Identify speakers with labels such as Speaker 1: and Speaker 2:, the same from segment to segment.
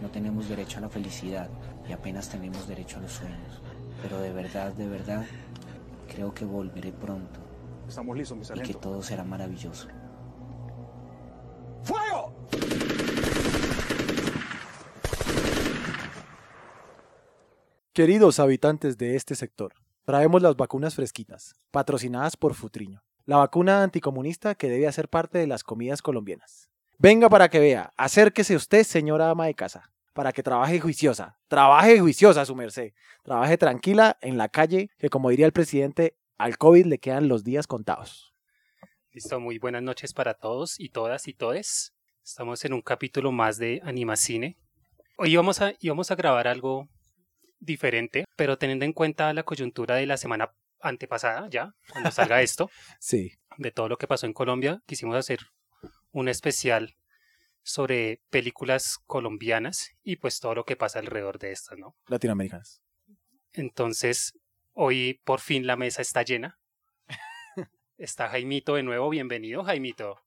Speaker 1: No tenemos derecho a la felicidad y apenas tenemos derecho a los sueños. Pero de verdad, de verdad, creo que volveré pronto.
Speaker 2: Estamos listos, mi
Speaker 1: Y que
Speaker 2: sargento.
Speaker 1: todo será maravilloso.
Speaker 2: ¡Fuego!
Speaker 3: Queridos habitantes de este sector, traemos las vacunas fresquitas, patrocinadas por Futriño, la vacuna anticomunista que debe hacer parte de las comidas colombianas. Venga para que vea, acérquese usted, señora ama de casa, para que trabaje juiciosa, trabaje juiciosa su merced, trabaje tranquila en la calle, que como diría el presidente, al COVID le quedan los días contados.
Speaker 4: Listo, muy buenas noches para todos y todas y todes. Estamos en un capítulo más de Animacine. Hoy vamos a, íbamos a grabar algo diferente, pero teniendo en cuenta la coyuntura de la semana antepasada, ya, cuando salga esto,
Speaker 3: Sí,
Speaker 4: de todo lo que pasó en Colombia, quisimos hacer un especial sobre películas colombianas y pues todo lo que pasa alrededor de estas, ¿no?
Speaker 3: latinoamericanas.
Speaker 4: Entonces, hoy por fin la mesa está llena. Está Jaimito de nuevo, bienvenido Jaimito.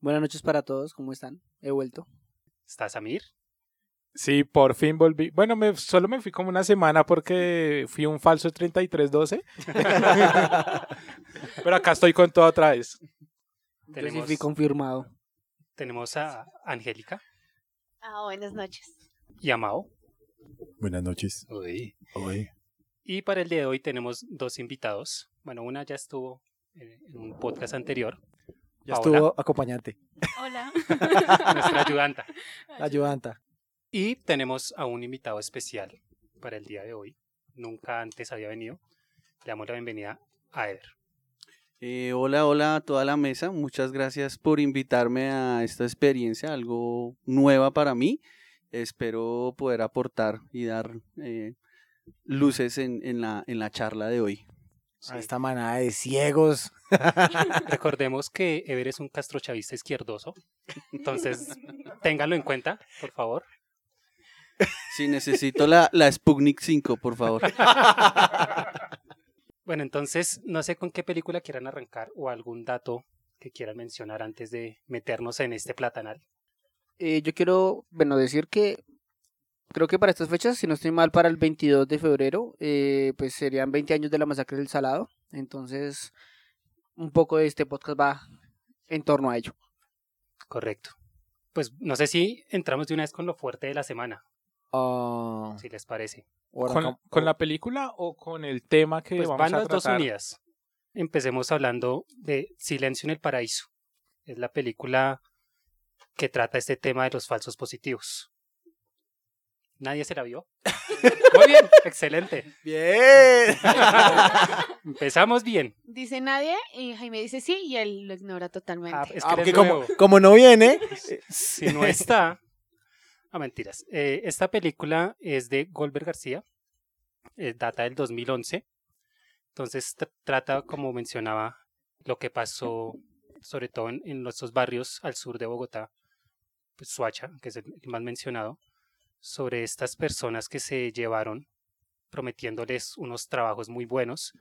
Speaker 5: Buenas noches para todos, ¿cómo están? He vuelto.
Speaker 4: Está Samir.
Speaker 6: Sí, por fin volví. Bueno, me, solo me fui como una semana porque fui un falso 3312. Pero acá estoy con todo otra vez.
Speaker 5: Yo sí fui confirmado.
Speaker 4: Tenemos a Angélica
Speaker 7: Ah, buenas noches.
Speaker 4: y a Mao.
Speaker 3: Buenas noches.
Speaker 4: Uy.
Speaker 3: Hoy.
Speaker 4: Y para el día de hoy tenemos dos invitados. Bueno, una ya estuvo en en un podcast anterior,
Speaker 3: Ya
Speaker 4: Paola.
Speaker 3: estuvo acompañante,
Speaker 7: Hola.
Speaker 4: nuestra ayudanta.
Speaker 3: la ayudanta.
Speaker 4: Y tenemos a un invitado especial para el día de hoy. Nunca antes había venido. Le damos la bienvenida a Eder.
Speaker 8: Eh, hola, hola a toda la mesa. Muchas gracias por invitarme a esta experiencia, algo nueva para mí. Espero poder aportar y dar eh, luces en, en la, en la charla de hoy.
Speaker 3: A esta manada de ciegos.
Speaker 4: Recordemos que Ever es un castrochavista izquierdoso. Entonces, ténganlo en cuenta, por favor.
Speaker 8: Si necesito la, la Sputnik 5, por favor.
Speaker 4: Bueno, entonces, no sé con qué película quieran arrancar o algún dato que quieran mencionar antes de meternos en este platanal.
Speaker 5: Eh, yo quiero, bueno, decir que creo que para estas fechas, si no estoy mal, para el 22 de febrero, eh, pues serían 20 años de la masacre del Salado. Entonces, un poco de este podcast va en torno a ello.
Speaker 4: Correcto. Pues no sé si entramos de una vez con lo fuerte de la semana,
Speaker 3: Ah,
Speaker 4: si les parece.
Speaker 6: ¿Con, con la película o con el tema que
Speaker 4: Pues
Speaker 6: vamos
Speaker 4: van
Speaker 6: a
Speaker 4: las dos
Speaker 6: tratar?
Speaker 4: unidas. Empecemos hablando de Silencio en el Paraíso. Es la película que trata este tema de los falsos positivos. ¿Nadie se la vio? Muy bien, excelente.
Speaker 3: Bien.
Speaker 4: Empezamos bien.
Speaker 7: Dice nadie y Jaime dice sí y él lo ignora totalmente.
Speaker 4: Ah, es que
Speaker 3: Ah, como no viene,
Speaker 4: Si no está. Ah, mentiras. Eh, esta película es de Goldberg García. eh, data del 2011. Entonces tr- trata, como mencionaba, lo que pasó, sobre todo en, nuestros barrios al sur de Bogotá, pues Suacha, que es el el más mencionado, sobre estas personas que se llevaron prometiéndoles unos trabajos muy buenos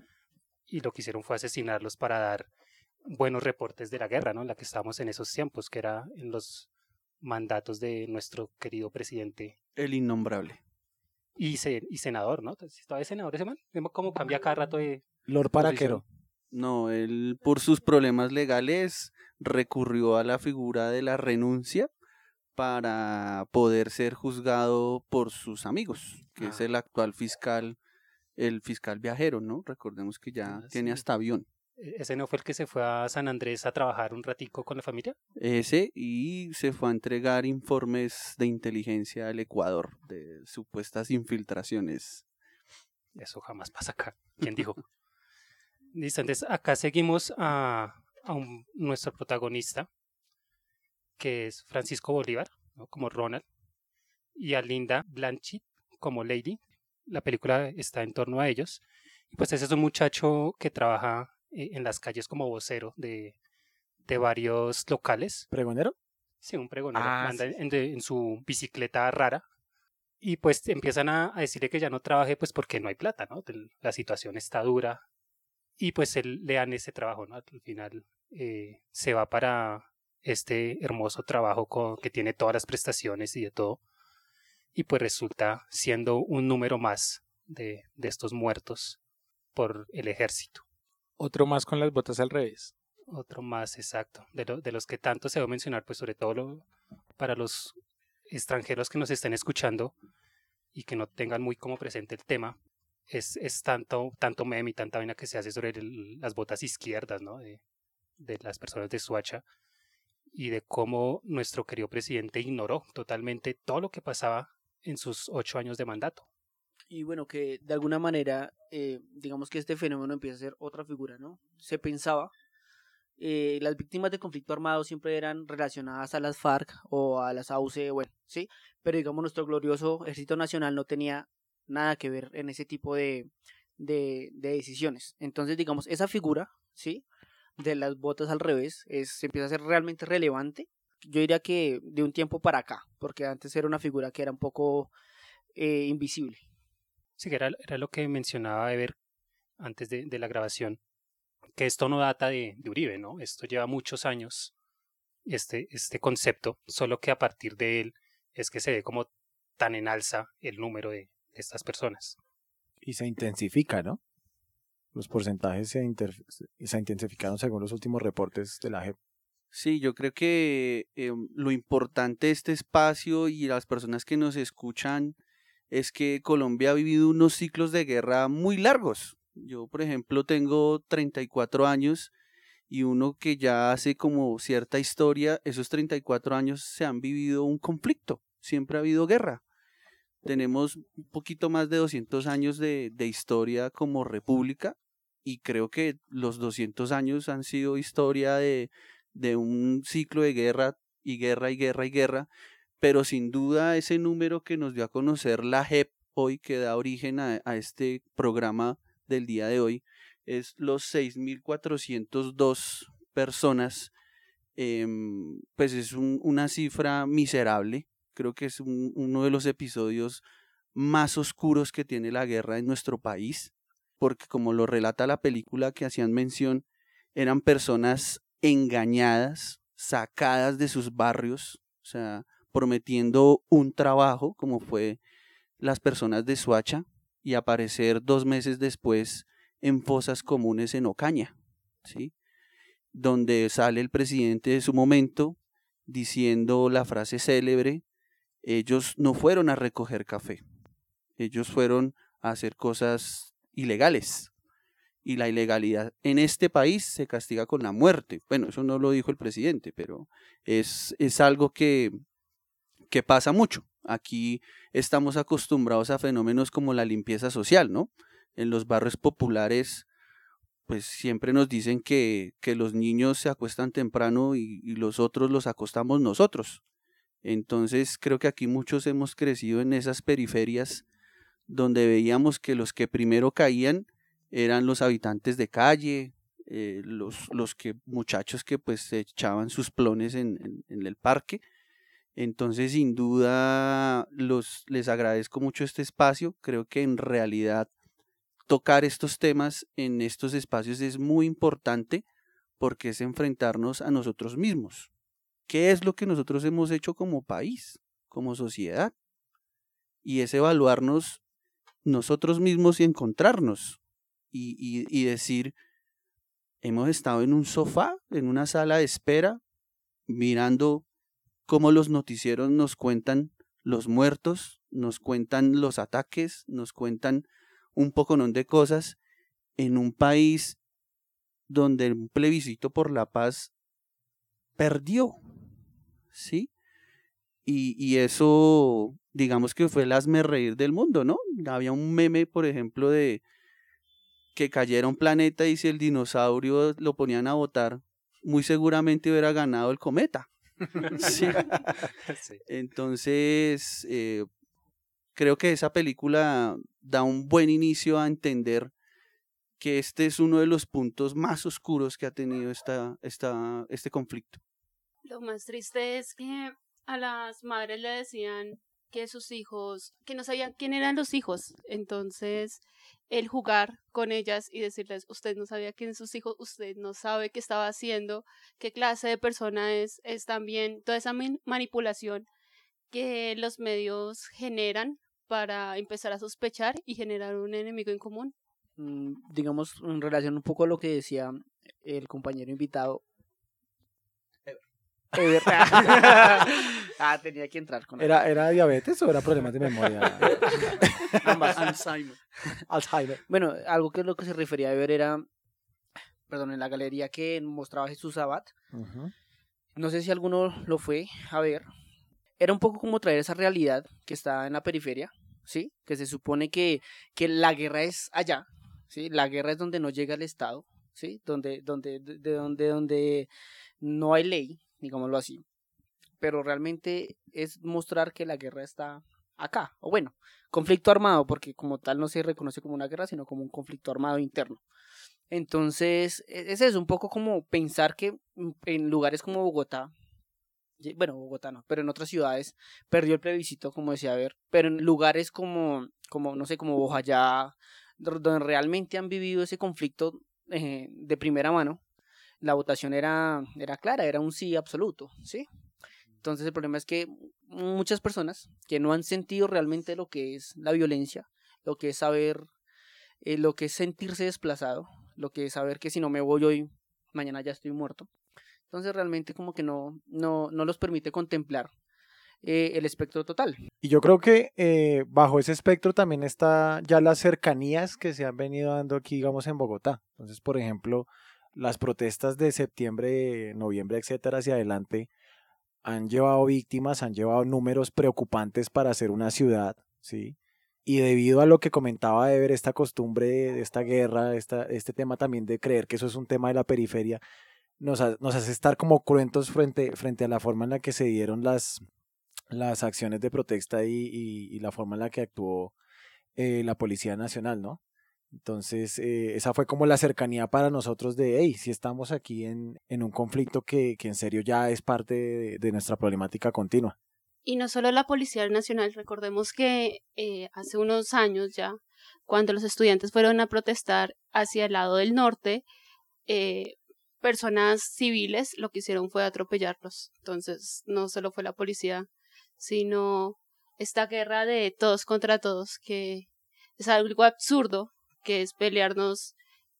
Speaker 4: y lo que hicieron fue asesinarlos para dar buenos reportes de la guerra, ¿no? En la que estábamos en esos tiempos, que era en los mandatos de nuestro querido presidente
Speaker 8: El innombrable.
Speaker 4: y, se- y senador, ¿no? Entonces, ¿Todavía es senador ese man? Vemos cómo cambia cada rato de...
Speaker 3: Lord Paraquero.
Speaker 8: No, él por sus problemas legales recurrió a la figura de la renuncia para poder ser juzgado por sus amigos, que es
Speaker 4: Ah.
Speaker 8: el actual fiscal, el fiscal viajero, ¿no? Recordemos que ya
Speaker 4: Ah,
Speaker 8: tiene
Speaker 4: sí.
Speaker 8: hasta avión.
Speaker 4: E- ¿Ese no fue el que se fue a San Andrés a trabajar un ratico con la familia?
Speaker 8: Ese y se fue a entregar informes de inteligencia al Ecuador de supuestas infiltraciones.
Speaker 4: Eso jamás pasa acá. ¿Quién dijo? Listo, entonces acá seguimos a, a un- nuestro protagonista, que es Francisco Bolívar, ¿no? como Ronald, y a Linda Blanchett como Lady. La película está en torno a ellos. Y pues ese es un muchacho que trabaja eh, en las calles como vocero de, de varios locales.
Speaker 3: ¿Pregonero?
Speaker 4: Sí, un pregonero.
Speaker 3: Ah,
Speaker 4: anda
Speaker 3: sí,
Speaker 4: en, su bicicleta rara. Y pues empiezan a, a decirle que ya no trabaje pues porque no hay plata, ¿no? La situación está dura. Y pues él le dan ese trabajo, ¿no? Al final eh, se va para este hermoso trabajo con, que tiene todas las prestaciones y de todo. y pues resulta siendo un número más de, de estos muertos por el ejército.
Speaker 6: Otro más con las botas al revés.
Speaker 4: Otro más exacto, de, de los que tanto se va a mencionar, pues sobre todo lo- para los extranjeros que nos estén escuchando y que no tengan muy como presente el tema, es, es tanto, tanto meme y tanta vaina que se hace sobre las botas izquierdas, ¿no? De, de las personas de Suacha y de cómo nuestro querido presidente ignoró totalmente todo lo que pasaba en sus ocho años de mandato.
Speaker 5: Y bueno, que de alguna manera, eh, digamos que este fenómeno empieza a ser otra figura, ¿no? Se pensaba, eh, las víctimas de conflicto armado siempre eran relacionadas a las FARC o a las AUC, bueno, ¿sí? Pero digamos, nuestro glorioso Ejército Nacional no tenía nada que ver en ese tipo de, de, de decisiones. Entonces, digamos, esa figura, ¿sí? De las botas al revés, es, empieza a ser realmente relevante. Yo diría que de un tiempo para acá, porque antes era una figura que era un poco eh, invisible.
Speaker 4: Sí, que era, era lo que mencionaba Ever antes de, de la grabación, que esto no data de, de Uribe, ¿no? Esto lleva muchos años, este, este concepto, solo que a partir de él es que se ve como tan en alza el número de, de estas personas.
Speaker 3: Y se intensifica, ¿no? Los porcentajes se, inter- se intensificaron según los últimos reportes de la JEP.
Speaker 8: Sí, yo creo que eh, lo importante de este espacio y las personas que nos escuchan es que Colombia ha vivido unos ciclos de guerra muy largos. Yo, por ejemplo, tengo 34 años y uno que ya hace como cierta historia, esos 34 años se han vivido un conflicto, siempre ha habido guerra. Tenemos un poquito más de 200 años de, de historia como república y creo que los 200 años han sido historia de, de un ciclo de guerra y guerra y guerra y guerra, pero sin duda ese número que nos dio a conocer la JEP hoy, que da origen a, a este programa del día de hoy, es los 6.402 personas, em, pues es un- una cifra miserable, creo que es un- uno de los episodios más oscuros que tiene la guerra en nuestro país, porque como lo relata la película que hacían mención, eran personas engañadas, sacadas de sus barrios, o sea, prometiendo un trabajo, como fue las personas de Suacha, y aparecer dos meses después en fosas comunes en Ocaña, ¿sí? Donde sale el presidente de su momento diciendo la frase célebre, ellos no fueron a recoger café, ellos fueron a hacer cosas ilegales, y la ilegalidad en este país se castiga con la muerte. Bueno, eso no lo dijo el presidente, pero es, es algo que, que pasa mucho. Aquí estamos acostumbrados a fenómenos como la limpieza social, ¿no? En los barrios populares, pues siempre nos dicen que, que los niños se acuestan temprano y, los otros los acostamos nosotros. Entonces creo que aquí muchos hemos crecido en esas periferias donde veíamos que los que primero caían eran los habitantes de calle, eh, los, los que, muchachos que pues se echaban sus plones en, en- en el parque. Entonces, sin duda, los, les agradezco mucho este espacio. Creo que en realidad tocar estos temas en estos espacios es muy importante porque es enfrentarnos a nosotros mismos. ¿Qué es lo que nosotros hemos hecho como país, como sociedad? Y es evaluarnos nosotros mismos y encontrarnos y, y- y decir, hemos estado en un sofá, en una sala de espera, mirando cómo los noticieros nos cuentan los muertos, nos cuentan los ataques, nos cuentan un poconón de cosas en un país donde un plebiscito por la paz perdió, ¿sí? Y, y eso, digamos que fue el hazme reír del mundo, ¿no? Había un meme, por ejemplo, de que cayera un planeta y si el dinosaurio lo ponían a votar, muy seguramente hubiera ganado el cometa. Sí.
Speaker 4: Sí.
Speaker 8: Entonces, eh, creo que esa película da un buen inicio a entender que este es uno de los puntos más oscuros que ha tenido esta, esta, este conflicto.
Speaker 7: Lo más triste es que a las madres le decían que sus hijos, que no sabían quién eran los hijos. Entonces, el jugar con ellas y decirles, usted no sabía quién sus hijos, usted no sabe qué estaba haciendo, qué clase de persona es, es también toda esa man- manipulación que los medios generan para empezar a sospechar y generar un enemigo en común.
Speaker 5: Mm, digamos, en relación un poco a lo que decía el compañero invitado. Ever. ah, tenía que entrar con
Speaker 3: ¿Era, ¿Era diabetes o era problemas de memoria?
Speaker 5: ambas.
Speaker 8: Alzheimer.
Speaker 3: Alzheimer.
Speaker 5: Bueno, algo que es lo que se refería a ver era, perdón, en la galería que mostraba Jesús Abad. No sé si alguno lo fue a ver. Era un poco como traer esa realidad que está en la periferia, ¿sí? Que se supone que, que la guerra es allá, ¿sí? La guerra es donde no llega el Estado, ¿sí? Donde, donde, de, de donde, donde no hay ley, digámoslo así. Pero realmente es mostrar que la guerra está acá. O bueno, conflicto armado, porque como tal no se reconoce como una guerra, sino como un conflicto armado interno. Entonces, e- es un poco como pensar que en lugares como Bogotá, bueno, Bogotá no, pero en otras ciudades perdió el plebiscito, como decía ver, pero en lugares como, como no sé, como Bojayá, do- donde realmente han vivido ese conflicto eh, de primera mano, la votación era, era clara, era un sí absoluto, ¿sí? Entonces el problema es que muchas personas que no han sentido realmente lo que es la violencia, lo que es saber, eh, lo que es sentirse desplazado, lo que es saber que si no me voy hoy, mañana ya estoy muerto. Entonces realmente como que no, no, no los permite contemplar eh, el espectro total.
Speaker 3: Y yo creo que eh, bajo ese espectro también está ya las cercanías que se han venido dando aquí, digamos, en Bogotá. Entonces, por ejemplo, las protestas de septiembre, noviembre, etcétera, hacia adelante, han llevado víctimas, han llevado números preocupantes para hacer una ciudad, ¿sí? Y debido a lo que comentaba de ver esta costumbre esta guerra, esta, este tema también de creer que eso es un tema de la periferia, nos, ha- nos hace estar como cruentos frente, frente a la forma en la que se dieron las, las acciones de protesta y, y- y la forma en la que actuó eh, la Policía Nacional, ¿no? Entonces, eh, esa fue como la cercanía para nosotros de, hey, si estamos aquí en, en un conflicto que, que en serio ya es parte de, nuestra problemática continua.
Speaker 7: Y no solo la Policía Nacional, recordemos que eh, hace unos años ya, cuando los estudiantes fueron a protestar hacia el lado del norte, eh, personas civiles lo que hicieron fue atropellarlos. Entonces, no solo fue la policía, sino esta guerra de todos contra todos, que es algo absurdo, que es pelearnos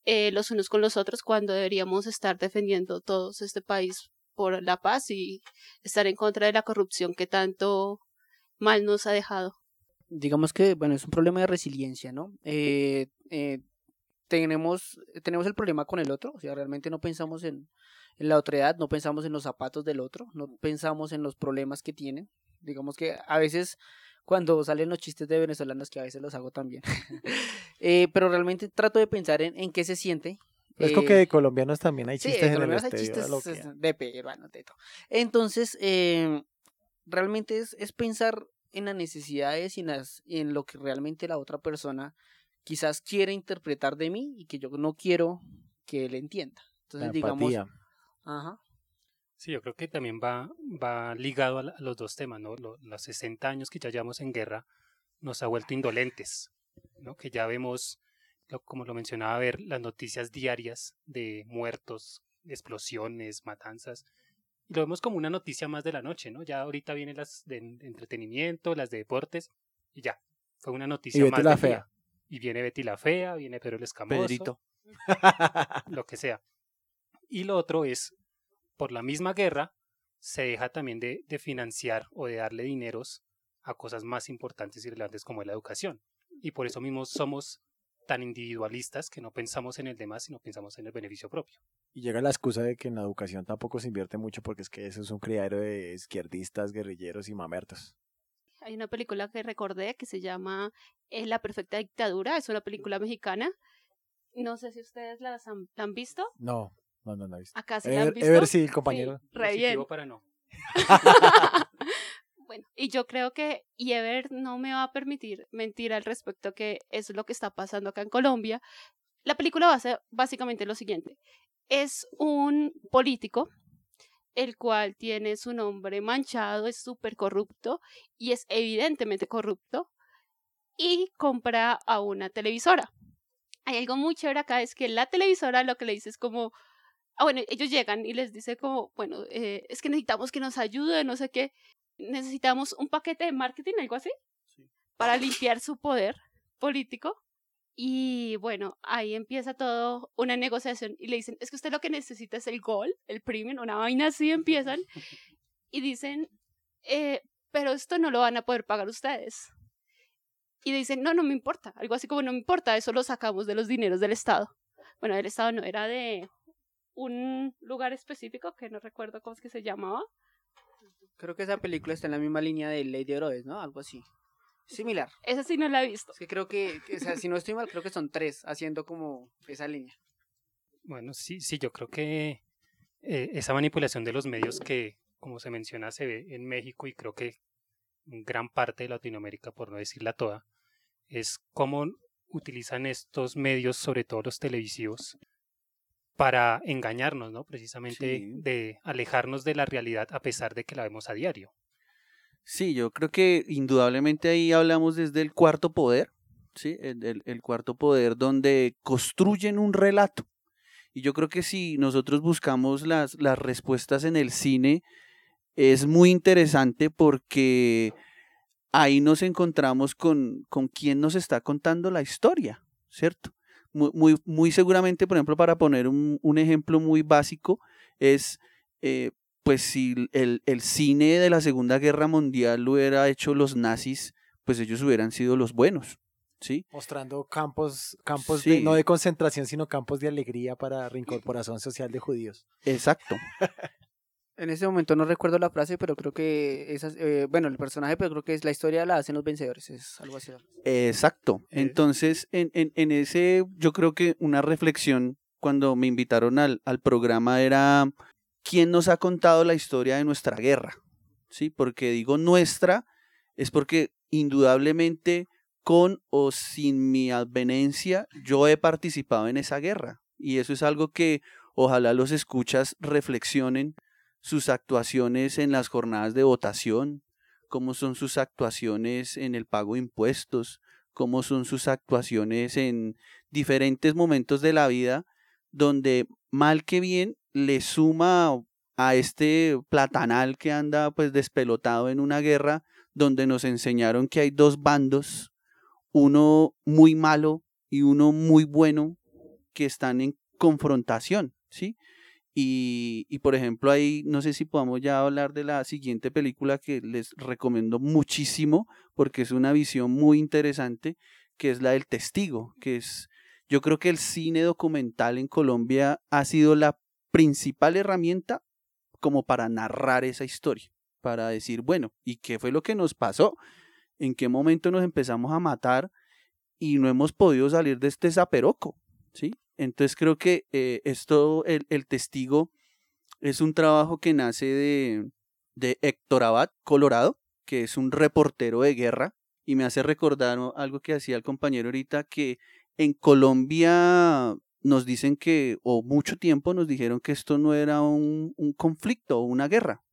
Speaker 7: eh, los unos con los otros cuando deberíamos estar defendiendo todos este país por la paz y estar en contra de la corrupción que tanto mal nos ha dejado.
Speaker 5: digamos que, bueno, es un problema de resiliencia, ¿no? Eh, eh, tenemos, tenemos el problema con el otro, o sea, realmente no pensamos en, en la otredad, no pensamos en los zapatos del otro, no pensamos en los problemas que tienen. Digamos que a veces cuando salen los chistes de venezolanos, que a veces los hago también, eh, pero realmente trato de pensar en, en qué se siente.
Speaker 3: Es
Speaker 5: eh,
Speaker 3: como que de colombianos también hay
Speaker 5: Sí,
Speaker 3: chistes
Speaker 5: de
Speaker 3: en el
Speaker 5: colombianos hay chistes
Speaker 3: que-
Speaker 5: de peruanos, de todo. Entonces, eh, realmente es, es pensar en las necesidades y en, las, en lo que realmente la otra persona quizás quiere interpretar de mí y que yo no quiero que él entienda.
Speaker 3: la
Speaker 5: Entonces, digamos,
Speaker 3: empatía.
Speaker 5: ajá,
Speaker 4: Sí, yo creo que también va, va ligado a, la- a los dos temas, ¿no? Lo- los 60 años que ya llevamos en guerra nos ha vuelto indolentes, ¿no? Que ya vemos, lo- como lo mencionaba, ver las noticias diarias de muertos, explosiones, matanzas, y lo vemos como una noticia más de la noche, ¿no? Ya ahorita vienen las de en- entretenimiento, las de deportes, y ya, fue una noticia
Speaker 3: Betty
Speaker 4: más
Speaker 3: la
Speaker 4: del día.
Speaker 3: Fea.
Speaker 4: Y viene Betty la Fea, viene Pedro el Escamoso
Speaker 8: Pedrito.
Speaker 4: lo que sea. Y lo otro es, por la misma guerra, se deja también de, de financiar o de darle dineros a cosas más importantes y relevantes como la educación. Y por eso mismo somos tan individualistas que no pensamos en el demás, sino pensamos en el beneficio propio.
Speaker 3: Y llega la excusa de que en la educación tampoco se invierte mucho porque es que eso es un criadero de izquierdistas, guerrilleros y mamertos.
Speaker 7: Hay una película que recordé que se llama eh, La Perfecta Dictadura, es una película mexicana. No sé si ustedes las han, la han visto.
Speaker 3: No, no, no, no he visto.
Speaker 7: Acá sí la han
Speaker 3: Ever,
Speaker 7: visto.
Speaker 3: Ever sí, compañero.
Speaker 7: Sí, re bien.
Speaker 4: Para no.
Speaker 7: bueno, y yo creo que Ever no me va a permitir mentir al respecto que eso es lo que está pasando acá en Colombia. La película va a ser básicamente lo siguiente. Es un político el cual tiene su nombre manchado, es súper corrupto y es evidentemente corrupto y compra a una televisora. Hay algo muy chévere acá, es que la televisora lo que le dice es como, ah, bueno, ellos llegan y les dice como, bueno, eh, es que necesitamos que nos ayude, no sé qué, necesitamos un paquete de marketing, algo así, para limpiar su poder político. Y bueno, ahí empieza todo una negociación y le dicen, es que usted lo que necesita es el gol, el premium, una vaina así empiezan. Y dicen, eh, pero esto no lo van a poder pagar ustedes. Y dicen, no, no me importa, algo así como no me importa, eso lo sacamos de los dineros del Estado. Bueno, del Estado no, era de un lugar específico que no recuerdo cómo es que se llamaba.
Speaker 5: Creo que esa película está en la misma línea de Lady Heroes, ¿no? Algo así. Similar.
Speaker 7: Esa sí no la he visto.
Speaker 5: Es que creo que, que, o sea, si no estoy mal, creo que son tres haciendo como esa línea.
Speaker 4: Bueno, sí, sí, yo creo que eh, esa manipulación de los medios que, como se menciona, se ve en México y creo que en gran parte de Latinoamérica, por no decirla toda, es cómo utilizan estos medios, sobre todo los televisivos, para engañarnos, ¿no? Precisamente
Speaker 8: Sí.
Speaker 4: de alejarnos de la realidad a pesar de que la vemos a diario.
Speaker 8: Sí, yo creo que indudablemente ahí hablamos desde el cuarto poder, ¿sí? El, el- el cuarto poder donde construyen un relato. Y yo creo que si nosotros buscamos las, las respuestas en el cine, es muy interesante porque ahí nos encontramos con, con quién nos está contando la historia, ¿cierto? Muy, muy, seguramente, por ejemplo, para poner un, un ejemplo muy básico, es eh, pues si el, el cine de la Segunda Guerra Mundial lo hubiera hecho los nazis, pues ellos hubieran sido los buenos, ¿sí?
Speaker 3: Mostrando campos, campos
Speaker 8: Sí.
Speaker 3: de, no de concentración, sino campos de alegría para reincorporación social de judíos.
Speaker 8: Exacto.
Speaker 5: En ese momento no recuerdo la frase, pero creo que esas, eh, bueno, el personaje, pero creo que es la historia la hacen los vencedores, es algo así.
Speaker 8: Exacto.
Speaker 4: Eh.
Speaker 8: Entonces, en, en, en ese, yo creo que una reflexión cuando me invitaron al, al programa era quién nos ha contado la historia de nuestra guerra. Sí, porque digo nuestra, es porque indudablemente con o sin mi advenencia, yo he participado en esa guerra. Y eso es algo que ojalá los escuchas reflexionen sus actuaciones en las jornadas de votación, cómo son sus actuaciones en el pago de impuestos, cómo son sus actuaciones en diferentes momentos de la vida donde mal que bien le suma a este platanal que anda pues despelotado en una guerra donde nos enseñaron que hay dos bandos, uno muy malo y uno muy bueno que están en confrontación, ¿sí? Y, por ejemplo ahí no sé si podamos ya hablar de la siguiente película que les recomiendo muchísimo porque es una visión muy interesante que es la del testigo, que es yo creo que el cine documental en Colombia ha sido la principal herramienta como para narrar esa historia, para decir, bueno, ¿y qué fue lo que nos pasó? ¿En qué momento nos empezamos a matar y no hemos podido salir de este zaperoco? ¿Sí? Entonces creo que eh, esto, el, el, testigo, es un trabajo que nace de, de Héctor Abad, Colorado, que es un reportero de guerra, y me hace recordar algo que hacía el compañero ahorita, que en Colombia nos dicen que, o mucho tiempo nos dijeron que esto no era un, conflicto o una guerra,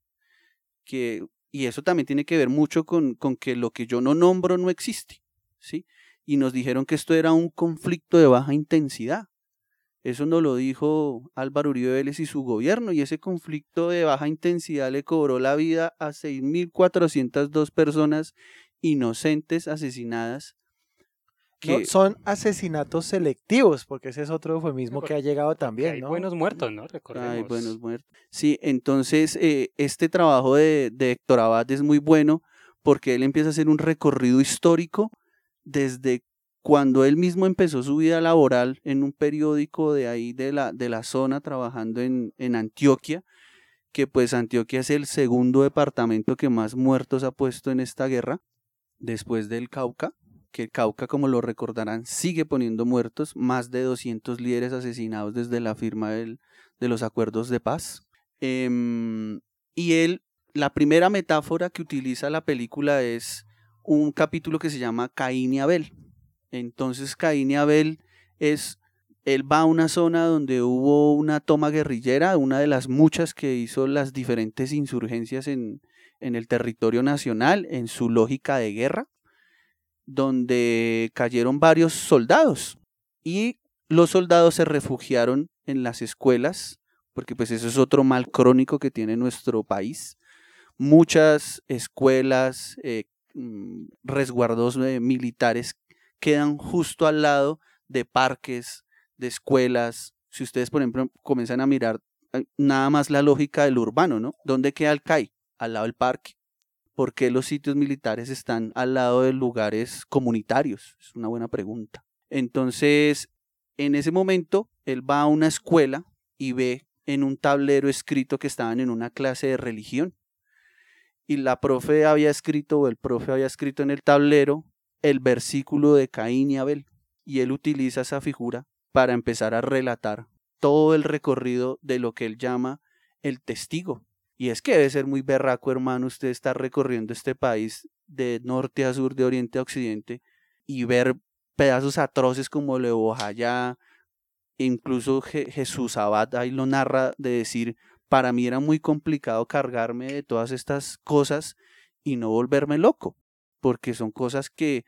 Speaker 8: que, y eso también tiene que ver mucho con, con que lo que yo no nombro no existe, ¿sí? Y nos dijeron que esto era un conflicto de baja intensidad. Eso nos lo dijo Álvaro Uribe Vélez y su gobierno, y ese conflicto de baja intensidad le cobró la vida a 6.402 personas inocentes asesinadas.
Speaker 3: Que... No, son asesinatos selectivos, porque ese es otro eufemismo que ha llegado también.
Speaker 4: Hay
Speaker 3: ¿no?
Speaker 4: buenos muertos, ¿no? Recordemos.
Speaker 8: Hay buenos muertos. Sí, entonces eh, este trabajo de, de Héctor Abad es muy bueno porque él empieza a hacer un recorrido histórico desde cuando él mismo empezó su vida laboral en un periódico de ahí de la, de la zona trabajando en, en Antioquia, que pues Antioquia es el segundo departamento que más muertos ha puesto en esta guerra, después del Cauca, que el Cauca, como lo recordarán, sigue poniendo muertos, más de 200 líderes asesinados desde la firma del, de los acuerdos de paz. Eh, y él, la primera metáfora que utiliza la película es un capítulo que se llama Caín y Abel. Entonces Caín y Abel es, él va a una zona donde hubo una toma guerrillera, una de las muchas que hizo las diferentes insurgencias en, en el territorio nacional, en su lógica de guerra, donde cayeron varios soldados. Y los soldados se refugiaron en las escuelas, porque pues eso es otro mal crónico que tiene nuestro país, muchas escuelas, eh, mm, resguardos eh, militares quedan justo al lado de parques, de escuelas. Si ustedes, por ejemplo, comienzan a mirar eh, nada más la lógica del urbano, ¿no? ¿Dónde queda el CAI? Al lado del parque. ¿Por qué los sitios militares están al lado de lugares comunitarios? Es una buena pregunta. Entonces, en ese momento, él va a una escuela y ve en un tablero escrito que estaban en una clase de religión. Y la profe había escrito, o el profe había escrito en el tablero, el versículo de Caín y Abel. Y él utiliza esa figura para empezar a relatar todo el recorrido de lo que él llama el testigo. Y es que debe ser muy berraco, hermano, usted estar recorriendo este país de norte a sur, de oriente a occidente, y ver pedazos atroces como lo de Bojayá, incluso Jesús Abad ahí lo narra de decir, para mí era muy complicado cargarme de todas estas cosas y no volverme loco, porque son cosas que,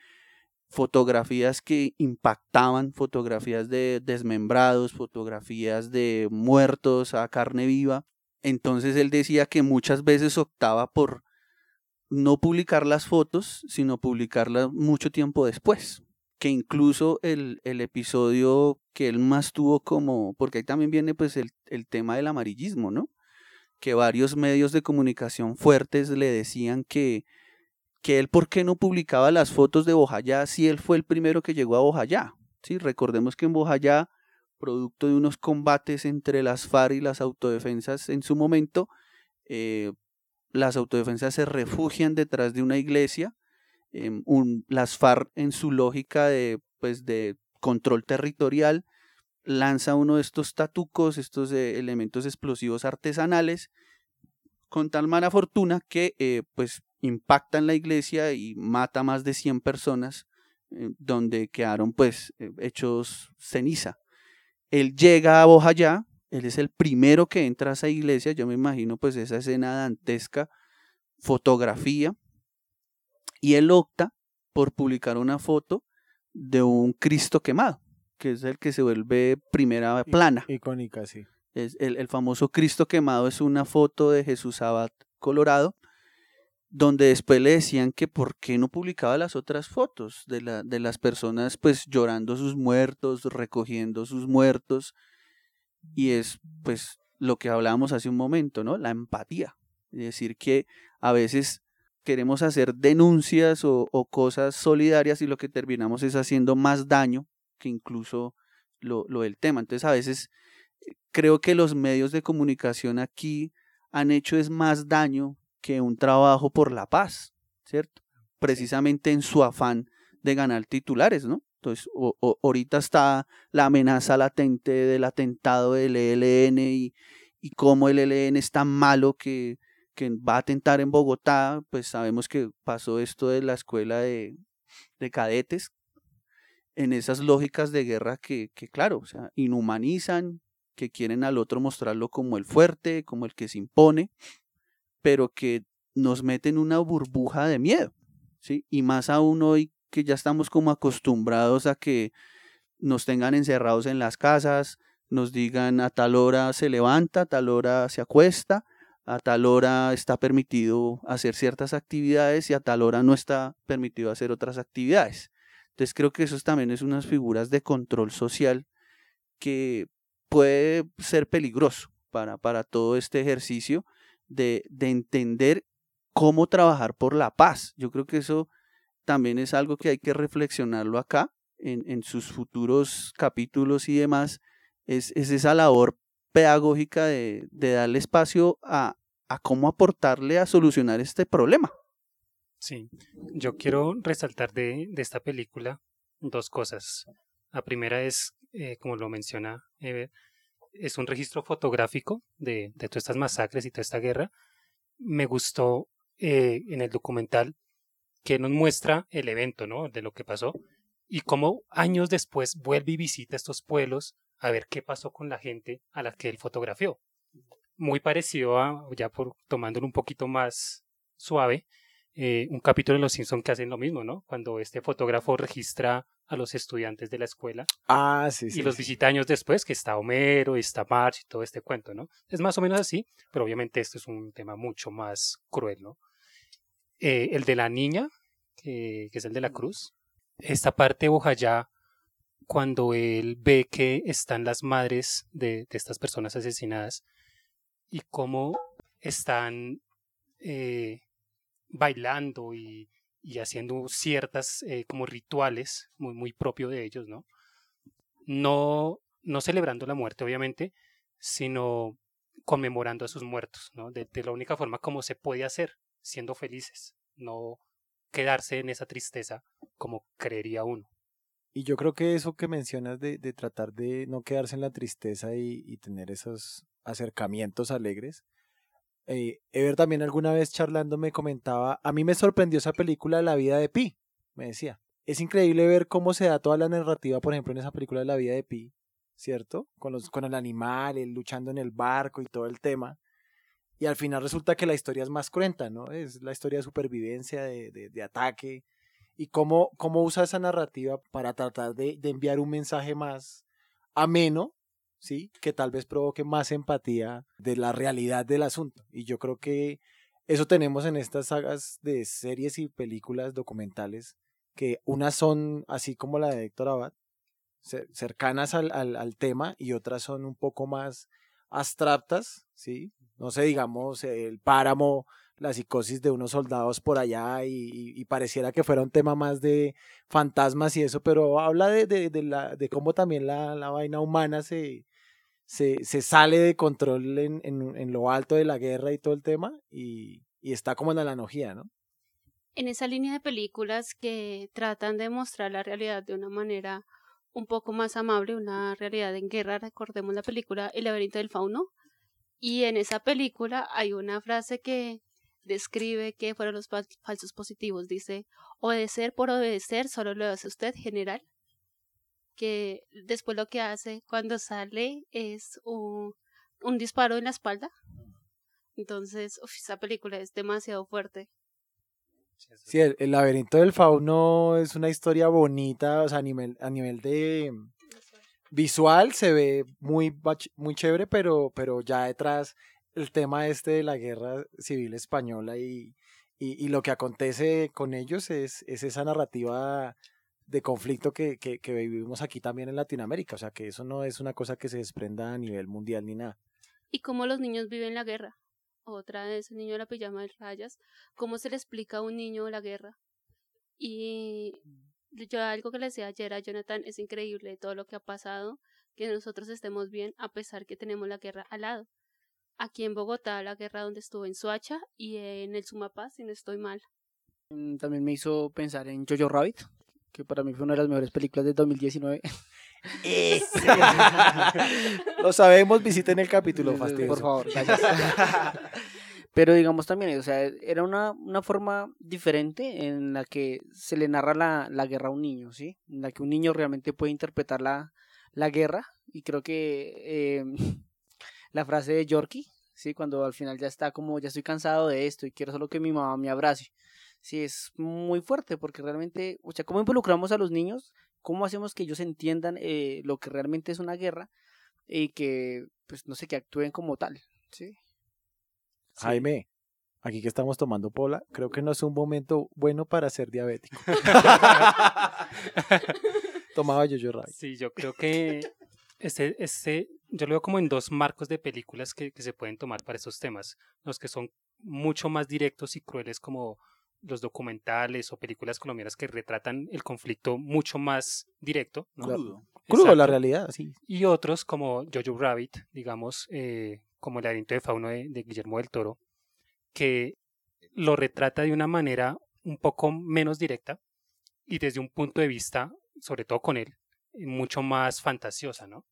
Speaker 8: fotografías que impactaban, fotografías de desmembrados, fotografías de muertos a carne viva. Entonces él decía que muchas veces optaba por no publicar las fotos, sino publicarlas mucho tiempo después que incluso el, el, episodio que él más tuvo como, porque ahí también viene pues el, el, tema del amarillismo, ¿no? Que varios medios de comunicación fuertes le decían que, que él por qué no publicaba las fotos de Bojayá si él fue el primero que llegó a Bojayá. ¿sí? Recordemos que en Bojayá, producto de unos combates entre las FARC y las autodefensas en su momento, eh, las autodefensas se refugian detrás de una iglesia Em, un, las FARC en su lógica de, pues, de control territorial lanza uno de estos tatucos, estos eh, elementos explosivos artesanales, con tal mala fortuna que eh, pues impacta en la iglesia y mata más de 100 personas, eh, donde quedaron pues hechos ceniza. Él llega a Bojayá, él es el primero que entra a esa iglesia, yo me imagino pues esa escena dantesca, fotografía, y él opta por publicar una foto de un Cristo quemado, que es el que se vuelve primera plana.
Speaker 3: Icónica, sí.
Speaker 8: Es el, el, famoso Cristo quemado es una foto de Jesús Abad Colorado, donde después le decían que por qué no publicaba las otras fotos de, la, de las personas pues llorando sus muertos, recogiendo sus muertos, y es pues lo que hablábamos hace un momento, ¿no? La empatía. Es decir, que a veces queremos hacer denuncias o, cosas solidarias y lo que terminamos es haciendo más daño que incluso lo, lo del tema. Entonces a veces eh, creo que los medios de comunicación aquí han hecho es más daño que un trabajo por la paz, ¿cierto? Precisamente en su afán de ganar titulares, ¿no? Entonces, ahorita está la amenaza latente del atentado del ELN y, y cómo el ELN es tan malo que que va a atentar en Bogotá, pues sabemos que pasó esto de la escuela de, cadetes, en esas lógicas de guerra que, que, claro, o sea, inhumanizan, que quieren al otro mostrarlo como el fuerte, como el que se impone, pero que nos meten una burbuja de miedo, ¿sí? Y más aún hoy que ya estamos como acostumbrados a que nos tengan encerrados en las casas, nos digan a tal hora se levanta, a tal hora se acuesta, a tal hora está permitido hacer ciertas actividades y a tal hora no está permitido hacer otras actividades. Entonces creo que eso también es unas figuras de control social que puede ser peligroso para, para todo este ejercicio de, de entender cómo trabajar por la paz. Yo creo que eso también es algo que hay que reflexionarlo acá en, en sus futuros capítulos y demás. Es, es esa labor pedagógica de, de darle espacio a, a cómo aportarle a solucionar este problema.
Speaker 4: Sí, yo quiero resaltar de, de esta película dos cosas. La primera es, eh, como lo menciona Ever, es un registro fotográfico de, todas estas masacres y toda esta guerra. Me gustó eh, en el documental que nos muestra el evento, ¿no? De lo que pasó y cómo años después vuelve y visita estos pueblos a ver qué pasó con la gente a la que él fotografió muy parecido a, ya por tomándolo un poquito más suave, eh, un capítulo de Los Simpsons que hacen lo mismo, ¿no? Cuando este fotógrafo registra a los estudiantes de la escuela.
Speaker 3: Ah, sí, sí.
Speaker 4: y los 17 años después, que está Homero, está Marge y todo este cuento, ¿no? Es más o menos así, pero obviamente esto es un tema mucho más cruel, ¿no? Eh, el de la niña, que, que es el de la cruz. Esta parte, ojalá, cuando él ve que están las madres de, de estas personas asesinadas y cómo están eh, bailando y, y haciendo ciertas eh, como rituales muy, muy propio de ellos, ¿no? No, no celebrando la muerte, obviamente, sino conmemorando a sus muertos, ¿no? De, de la única forma como se puede hacer, siendo felices, no quedarse en esa tristeza como creería uno.
Speaker 3: Y yo creo que eso que mencionas de, de tratar de no quedarse en la tristeza y, y tener esos acercamientos alegres. Eh, Ever también alguna vez charlando me comentaba, a mí me sorprendió esa película La vida de Pi, me decía. Es increíble ver cómo se da toda la narrativa, por ejemplo, en esa película de La vida de Pi, ¿cierto? Con, los, con el animal, él luchando en el barco y todo el tema. Y al final resulta que la historia es más cruenta, ¿no? Es la historia de supervivencia, de, de, de ataque, y cómo, cómo usa esa narrativa para tratar de, enviar un mensaje más ameno, ¿sí? Que tal vez provoque más empatía de la realidad del asunto. Y yo creo que eso tenemos en estas sagas de series y películas documentales, que unas son así como la de Héctor Abad, cercanas al, al, tema, y otras son un poco más abstractas, ¿sí? No sé, digamos, el páramo la psicosis de unos soldados por allá y, pareciera que fuera un tema más de fantasmas y eso, pero habla de, de, de, la, de cómo también la, la vaina humana se, se, se sale de control en, en, en, lo alto de la guerra y todo el tema y, y está como en la analogía, ¿no?
Speaker 7: En esa línea de películas que tratan de mostrar la realidad de una manera un poco más amable, una realidad en guerra, recordemos la película El laberinto del fauno, y en esa película hay una frase que describe que fueron los falsos positivos. Dice, obedecer por obedecer solo lo hace usted, general. Que después lo que hace cuando sale es un, un disparo en la espalda. Entonces, uf, esa película es demasiado fuerte.
Speaker 3: Sí, el, el, laberinto del fauno es una historia bonita, o sea, a nivel, a nivel de visual se ve muy, muy chévere, pero, pero ya detrás el tema este de la guerra civil española y, y, y lo que acontece con ellos es, es esa narrativa de conflicto que, que, que, vivimos aquí también en Latinoamérica. O sea, que eso no es una cosa que se desprenda a nivel mundial ni nada.
Speaker 7: ¿Y cómo los niños viven la guerra? Otra vez, el niño de la pijama de rayas. ¿Cómo se le explica a un niño la guerra? Y yo algo que le decía ayer a Jonathan, es increíble todo lo que ha pasado, que nosotros estemos bien a pesar que tenemos la guerra al lado aquí en Bogotá, la guerra donde estuvo en Soacha y en el Sumapaz, si no estoy mal.
Speaker 5: También me hizo pensar en Jojo Rabbit, que para mí fue una de las mejores películas de 2019.
Speaker 3: Lo sabemos, visiten el capítulo, fastidioso.
Speaker 5: Por favor, Pero digamos también, o sea, era una, una forma diferente en la que se le narra la, la guerra a un niño, ¿sí? En la que un niño realmente puede interpretar la, la guerra. Y creo que eh, la frase de Yorkie, ¿sí? Cuando al final ya está como, ya estoy cansado de esto y quiero solo que mi mamá me abrace. Sí, es muy fuerte porque realmente, o sea, ¿cómo involucramos a los niños? ¿Cómo hacemos que ellos entiendan eh, lo que realmente es una guerra y que, pues, no sé, que actúen como tal, ¿sí?
Speaker 3: Jaime, aquí que estamos tomando pola, creo que no es un momento bueno para ser diabético. Tomaba yo yo rabbit.
Speaker 4: Sí, yo creo que ese, ese, yo lo veo como en dos marcos de películas que, que se pueden tomar para esos temas, los que son mucho más directos y crueles como los documentales o películas colombianas que retratan el conflicto mucho más directo. ¿no?
Speaker 3: Crudo. Crudo, la realidad, sí.
Speaker 4: Y otros como Jojo Rabbit, digamos, eh, como El laberinto de fauno de, de, Guillermo del Toro, que lo retrata de una manera un poco menos directa y desde un punto de vista, sobre todo con él, mucho más fantasiosa, ¿no?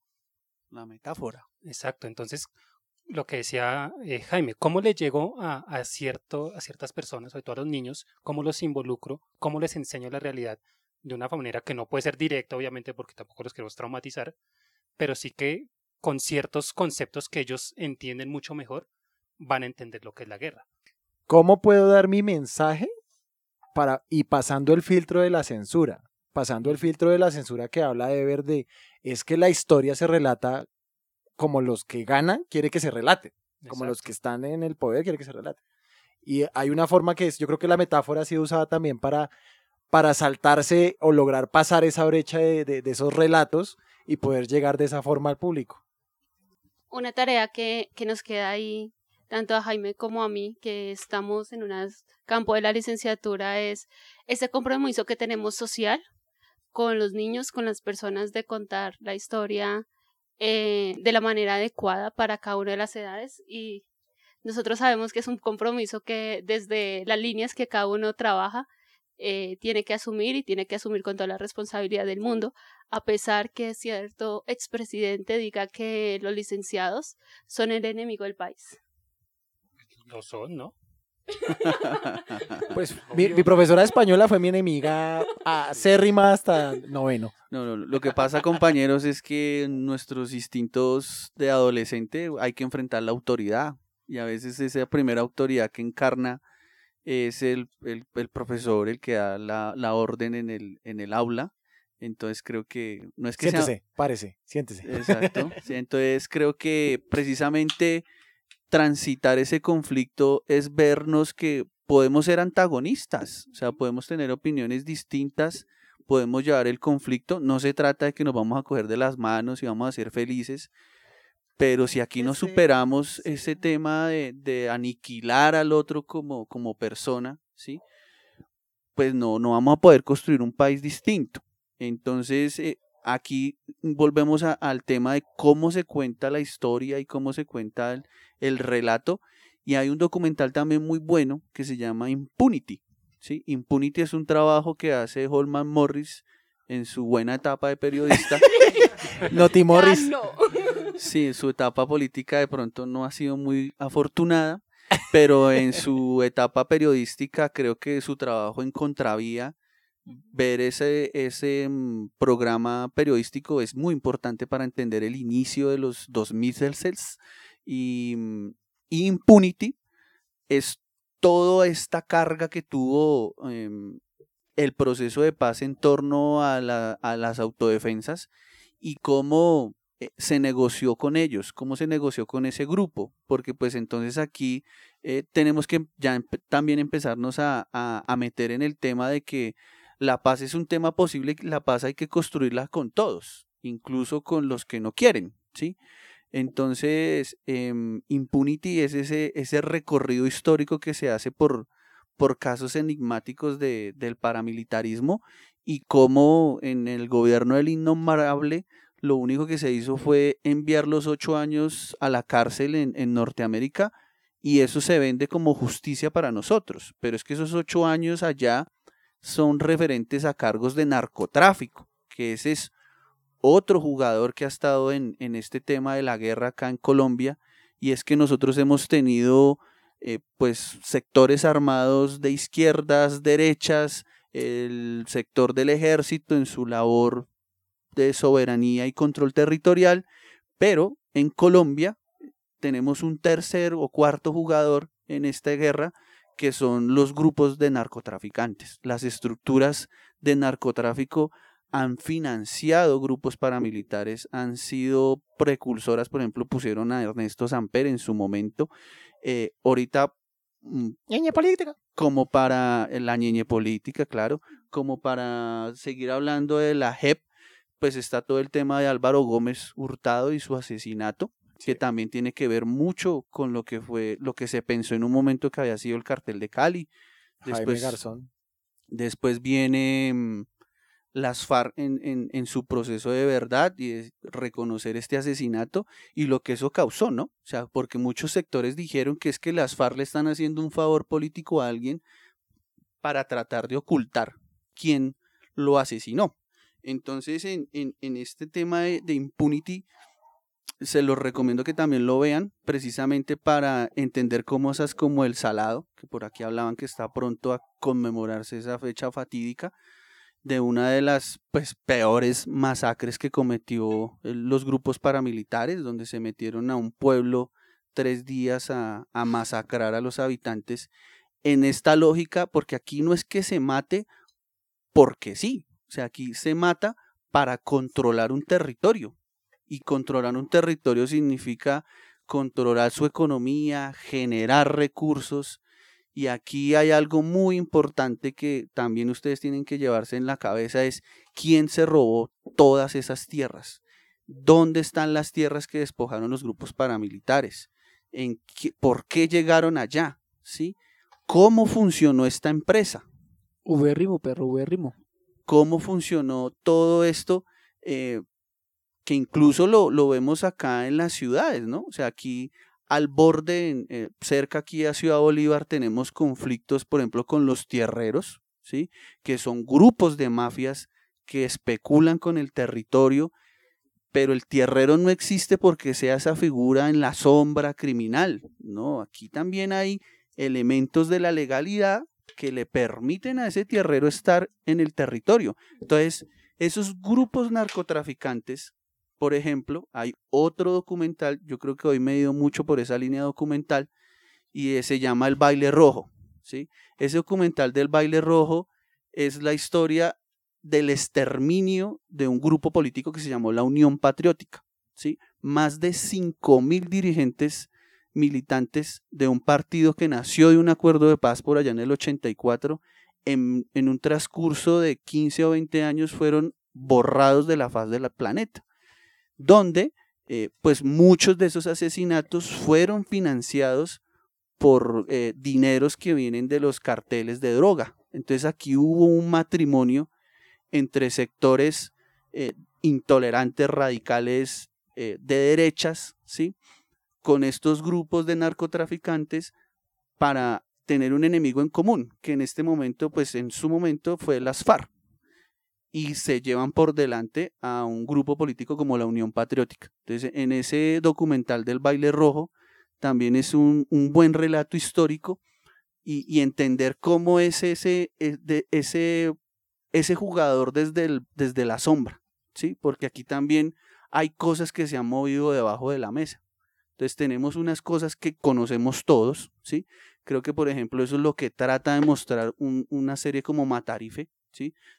Speaker 8: La metáfora.
Speaker 4: Exacto, entonces lo que decía eh, Jaime, ¿cómo le llego a, a, cierto, a ciertas personas, sobre todo a los niños, cómo los involucro, cómo les enseño la realidad de una manera que no puede ser directa, obviamente, porque tampoco los queremos traumatizar, pero sí que con ciertos conceptos que ellos entienden mucho mejor, van a entender lo que es la guerra.
Speaker 3: ¿Cómo puedo dar mi mensaje para, y pasando el filtro de la censura? pasando el filtro de la censura que habla de Verde, es que la historia se relata como los que ganan quiere que se relate, como los que están en el poder quiere que se relate. Y hay una forma que es, yo creo que la metáfora ha sido usada también para, para saltarse o lograr pasar esa brecha de, de- de esos relatos y poder llegar de esa forma al público.
Speaker 7: Una tarea que, que nos queda ahí, tanto a Jaime como a mí, que estamos en un campo de la licenciatura, es ese compromiso que tenemos social con los niños, con las personas, de contar la historia eh, de la manera adecuada para cada una de las edades. Y nosotros sabemos que es un compromiso que desde las líneas que cada uno trabaja, eh, tiene que asumir y tiene que asumir con toda la responsabilidad del mundo, a pesar que cierto expresidente diga que los licenciados son el enemigo del país.
Speaker 4: Lo son, ¿no?
Speaker 3: Pues mi, mi profesora de española fue mi enemiga acérrima hasta noveno.
Speaker 8: No, no, lo que pasa, compañeros, es que nuestros instintos de adolescente hay que enfrentar la autoridad. Y a veces esa primera autoridad que encarna es el, el, el profesor, el que da la, la orden en el, en el aula. Entonces creo que no es que sea-
Speaker 3: Siéntese, párese, siéntese.
Speaker 8: Exacto. Sí, entonces creo que precisamente transitar ese conflicto es vernos que podemos ser antagonistas, o sea, podemos tener opiniones distintas, podemos llevar el conflicto, no se trata de que nos vamos a coger de las manos y vamos a ser felices, pero si aquí no superamos ese tema de, de aniquilar al otro como, como persona, ¿sí? Pues no, no vamos a poder construir un país distinto. Entonces, eh, aquí volvemos a- al tema de cómo se cuenta la historia y cómo se cuenta el, el relato. Y hay un documental también muy bueno que se llama Impunity. ¿sí? Impunity es un trabajo que hace Holman Morris en su buena etapa de periodista.
Speaker 3: Noti Morris.
Speaker 7: No.
Speaker 8: Sí, su etapa política de pronto no ha sido muy afortunada, pero en su etapa periodística creo que su trabajo en Contravía, ver ese, ese mm, programa periodístico es muy importante para entender el inicio de los 2000 cells y mm, Impunity es toda esta carga que tuvo em, el proceso de paz en torno a, la- a las autodefensas y cómo eh, se negoció con ellos, cómo se negoció con ese grupo, porque pues entonces aquí eh, tenemos que ya también empezarnos a- a meter en el tema de que la paz es un tema posible, la paz hay que construirla con todos, incluso con los que no quieren, ¿sí? Entonces, em, Impunity es ese, ese recorrido histórico que se hace por, por casos enigmáticos de, del paramilitarismo y cómo en el gobierno del innombrable lo único que se hizo fue enviar los ocho años a la cárcel en, en Norteamérica y eso se vende como justicia para nosotros. Pero es que esos ocho años allá son referentes a cargos de narcotráfico, que ese es otro jugador que ha estado en, en este tema de la guerra acá en Colombia y es que nosotros hemos tenido eh, pues sectores armados de izquierdas, derechas, el sector del ejército en su labor de soberanía y control territorial, pero en Colombia tenemos un tercer o cuarto jugador en esta guerra que son los grupos de narcotraficantes. Las estructuras de narcotráfico han financiado grupos paramilitares, han sido precursoras, por ejemplo, pusieron a Ernesto Samper en su momento. Eh, ahorita mm,
Speaker 3: Ñeñe política.
Speaker 8: como para la ñeñe política, claro, como para seguir hablando de la JEP, pues está todo el tema de Álvaro Gómez Hurtado y su asesinato, que también tiene que ver mucho con lo que fue, lo que se pensó en un momento que había sido el cartel de Cali.
Speaker 3: Jaime
Speaker 8: Después,
Speaker 3: Garzón.
Speaker 8: después viene mm, las FARC en, en, en su proceso de verdad y de reconocer este asesinato y lo que eso causó, ¿no? O sea, porque muchos sectores dijeron que es que las FARC le están haciendo un favor político a alguien para tratar de ocultar quién lo asesinó. Entonces, en, en, en este tema de, de impunity, se los recomiendo que también lo vean, precisamente para entender cosas como el salado, que por aquí hablaban que está pronto a conmemorarse esa fecha fatídica de una de las pues peores masacres que cometió el- los grupos paramilitares, donde se metieron a un pueblo tres días a, a masacrar a los habitantes en esta lógica, porque aquí no es que se mate porque sí, O sea, aquí se mata para controlar un territorio. Y controlar un territorio significa controlar su economía, generar recursos. Y aquí hay algo muy importante que también ustedes tienen que llevarse en la cabeza, es quién se robó todas esas tierras. ¿Dónde están las tierras que despojaron los grupos paramilitares? ¿En ¿Por qué llegaron allá? ¿Sí? ¿Cómo funcionó esta empresa?
Speaker 5: Ubérrimo, perro, ubérrimo.
Speaker 8: ¿Cómo funcionó todo esto? Eh, que incluso lo, lo, vemos acá en las ciudades, ¿no? O sea, aquí al borde, eh, cerca aquí a Ciudad Bolívar, tenemos conflictos, por ejemplo, con los tierreros, ¿sí? Que son grupos de mafias que especulan con el territorio, pero el tierrero no existe porque sea esa figura en la sombra criminal, ¿no? Aquí también hay elementos de la legalidad que le permiten a ese tierrero estar en el territorio. Entonces, esos grupos narcotraficantes por ejemplo, hay otro documental, yo creo que hoy me he ido mucho por esa línea documental, y se llama El baile rojo. ¿sí? Ese documental del baile rojo es la historia del exterminio de un grupo político que se llamó la Unión Patriótica. ¿sí? Más de 5.000 dirigentes militantes de un partido que nació de un acuerdo de paz por allá en el 84, en, en un transcurso de 15 o 20 años fueron borrados de la faz del planeta donde eh, pues muchos de esos asesinatos fueron financiados por eh, dineros que vienen de los carteles de droga. Entonces aquí hubo un matrimonio entre sectores eh, intolerantes, radicales, de derechas, ¿sí? con estos grupos de narcotraficantes para tener un enemigo en común, que en este momento, pues en su momento fue las FARC y se llevan por delante a un grupo político como la Unión Patriótica. Entonces, en ese documental del baile rojo también es un, buen relato histórico y, entender cómo es ese, eh, ese, ese jugador desde, desde la sombra, ¿sí? Porque aquí también hay cosas que se han movido debajo de la mesa. Entonces tenemos unas cosas que conocemos todos, ¿sí? Creo que, por ejemplo, eso es lo que trata de mostrar una serie como Matarife,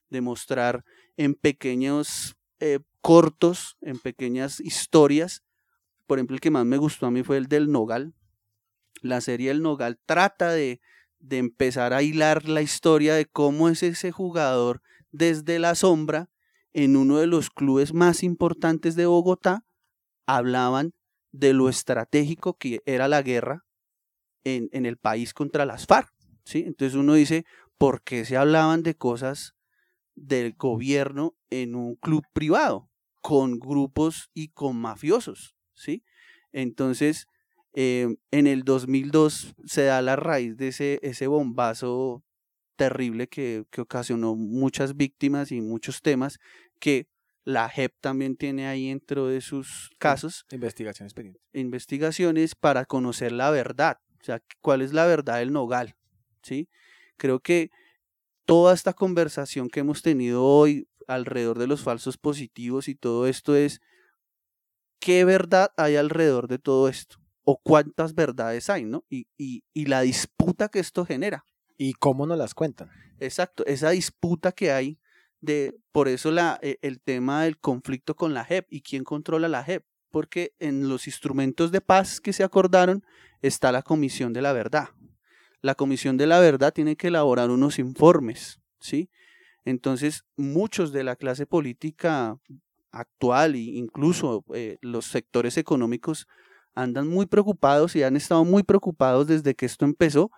Speaker 8: Demostrar en pequeños eh, cortos, en pequeñas historias. Por ejemplo, el que más me gustó a mí fue el del Nogal. La serie El Nogal trata de, de empezar a hilar la historia de cómo es ese jugador desde la sombra en uno de los clubes más importantes de Bogotá. Hablaban de lo estratégico que era la guerra en, en el país contra las FARC. ¿sí? Entonces uno dice, ¿por qué se hablaban de cosas del gobierno en un club privado, con grupos y con mafiosos? ¿sí? Entonces, em, en el 2002 se da la raíz de ese, ese bombazo terrible que, que ocasionó muchas víctimas y muchos temas que la JEP también tiene ahí dentro de sus casos.
Speaker 3: Investigaciones pendientes.
Speaker 8: Investigaciones para conocer la verdad. O sea, cuál es la verdad del nogal. ¿sí? Creo que toda esta conversación que hemos tenido hoy alrededor de los falsos positivos y todo esto es qué verdad hay alrededor de todo esto o cuántas verdades hay, ¿no? Y, y, la disputa que esto genera.
Speaker 3: ¿Y cómo nos las cuentan?
Speaker 8: Exacto, esa disputa que hay de, por eso la, e, el tema del conflicto con la JEP y quién controla la JEP, porque en los instrumentos de paz que se acordaron está la Comisión de la Verdad, la Comisión de la Verdad tiene que elaborar unos informes, ¿sí? Entonces, muchos de la clase política actual e incluso eh, los sectores económicos andan muy preocupados y han estado muy preocupados desde que esto empezó,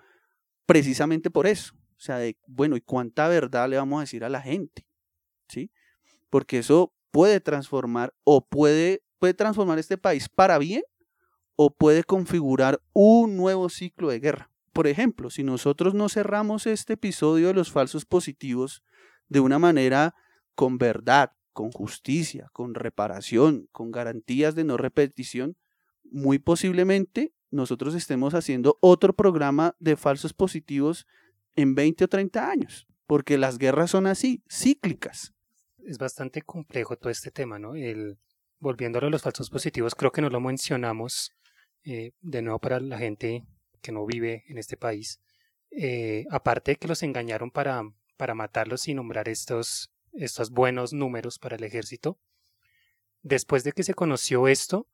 Speaker 8: precisamente por eso. O sea, de, bueno, ¿y cuánta verdad le vamos a decir a la gente? ¿Sí? Porque eso puede transformar o puede, puede transformar este país para bien o puede configurar un nuevo ciclo de guerra. Por ejemplo, si nosotros no cerramos este episodio de los falsos positivos de una manera con verdad, con justicia, con reparación, con garantías de no repetición, muy posiblemente nosotros estemos haciendo otro programa de falsos positivos en 20 o 30 años, porque las guerras son así, cíclicas.
Speaker 4: Es bastante complejo todo este tema, ¿no? El, volviéndolo a los falsos positivos, creo que no lo mencionamos eh, de nuevo para la gente que no vive en este país, eh, aparte de que los engañaron para, para matarlos y nombrar estos estos buenos números para el ejército. Después de que se conoció esto,